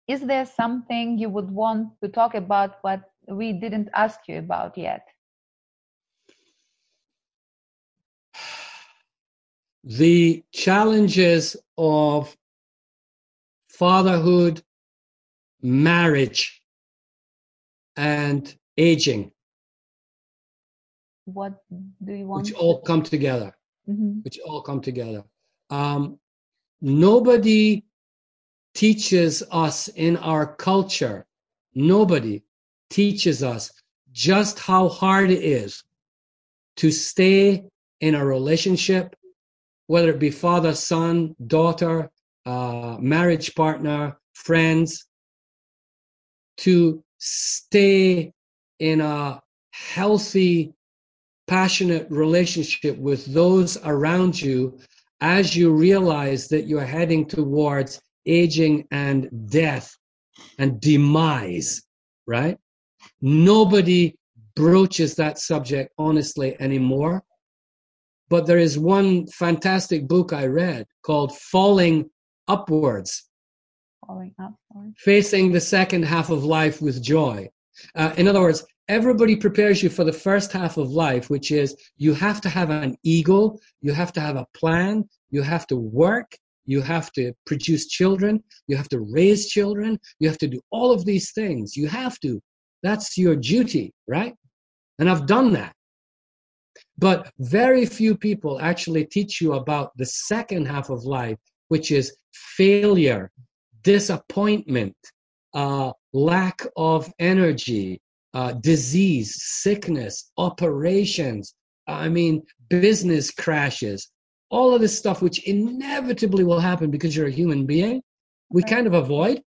Is there something you would want to talk about what we didn't ask you about yet? The challenges of fatherhood, marriage, and aging. What do you want? Which all come together. Mm-hmm. Which all come together. Um, nobody teaches us in our culture, nobody teaches us just how hard it is to stay in a relationship, whether it be father, son, daughter, uh, marriage partner, friends, to stay in a healthy, passionate relationship with those around you as you realize that you're heading towards aging and death and demise, right? Nobody broaches that subject honestly anymore. But there is one fantastic book I read called Falling Upwards. Falling upwards. Facing the second half of life with joy. Uh, in other words, everybody prepares you for the first half of life, which is you have to have an ego, you have to have a plan, you have to work, you have to produce children, you have to raise children, you have to do all of these things. You have to. That's your duty, right? And I've done that. But very few people actually teach you about the second half of life, which is failure, disappointment, uh, lack of energy, uh, disease, sickness, operations, I mean, business crashes, all of this stuff, which inevitably will happen because you're a human being, we kind of avoid.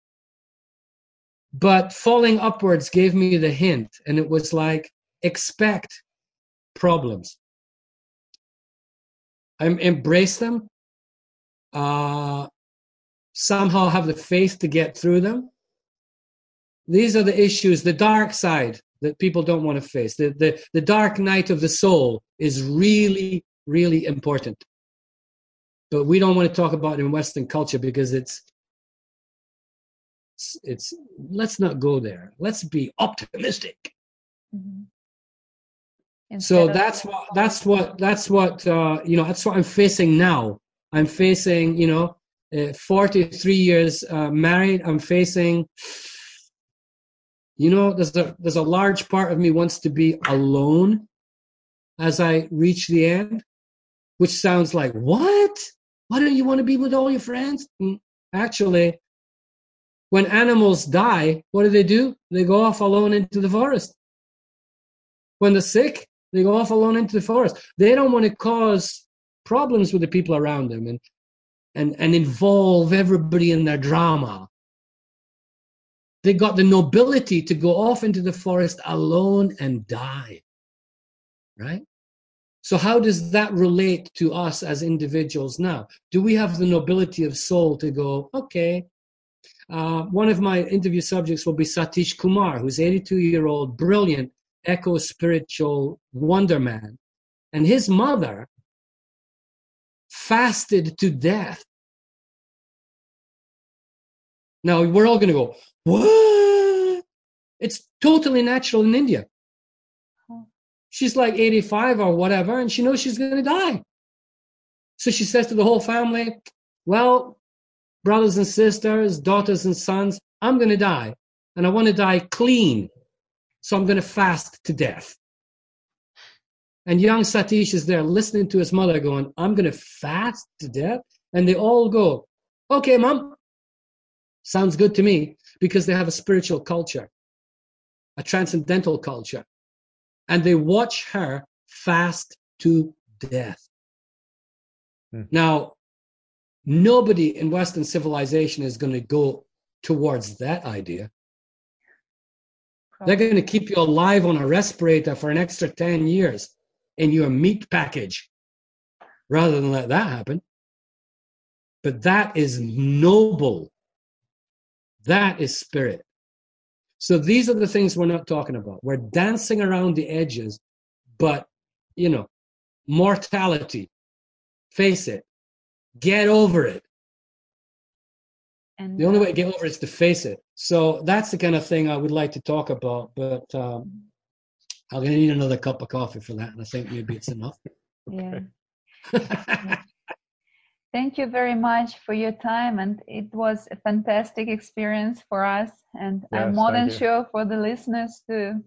But falling upwards gave me the hint, and it was like, expect problems. Embrace them, uh, somehow have the faith to get through them, these are the issues, the dark side that people don't want to face. The, the, the dark night of the soul is really, really important. But we don't want to talk about it in Western culture because it's, it's, it's let's not go there. Let's be optimistic. Mm-hmm. So that's what that's what that's what uh, you know. That's what I'm facing now. I'm facing you know, uh, 43 years uh, married. I'm facing you know, there's a there's a large part of me wants to be alone as I reach the end, which sounds like what? Why don't you want to be with all your friends? Hmm, actually, when animals die, what do they do? They go off alone into the forest. When they're sick, they go off alone into the forest. They don't want to cause problems with the people around them and and and involve everybody in their drama they got the nobility to go off into the forest alone and die. Right? So, how does that relate to us as individuals now? Do we have the nobility of soul to go, okay? Uh, one of my interview subjects will be Satish Kumar, who's 82 year old, brilliant, eco spiritual wonder man. And his mother fasted to death. Now, we're all going to go, what? It's totally natural in India. She's like 85 or whatever, and she knows she's going to die. So she says to the whole family, Well, brothers and sisters, daughters and sons, I'm going to die. And I want to die clean. So I'm going to fast to death. And young Satish is there listening to his mother going, I'm going to fast to death. And they all go, Okay, mom, sounds good to me because they have a spiritual culture, a transcendental culture. And they watch her fast to death. Hmm. Now, nobody in Western civilization is going to go towards that idea. They're going to keep you alive on a respirator for an extra 10 years in your meat package rather than let that happen. But that is noble that is spirit. So these are the things we're not talking about. We're dancing around the edges, but, you know, mortality, face it, get over it. And the only way to get over it is to face it. So that's the kind of thing I would like to talk about, but um, I'm going to need another cup of coffee for that, and I think maybe it's enough. Yeah. Thank you very much for your time, and it was a fantastic experience for us, and yes, I'm more than you. sure for the listeners too.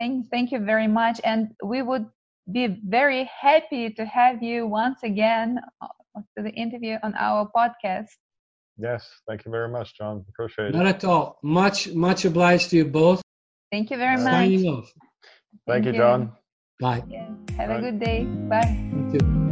Thank, thank you very much, and we would be very happy to have you once again to the interview on our podcast. Yes, thank you very much, John. Appreciate it. Not at all. Much, much obliged to you both. Thank you very much. Signing off. Thank, you, John. Bye. Yeah. Have Bye. a good day. Bye. Thank you too.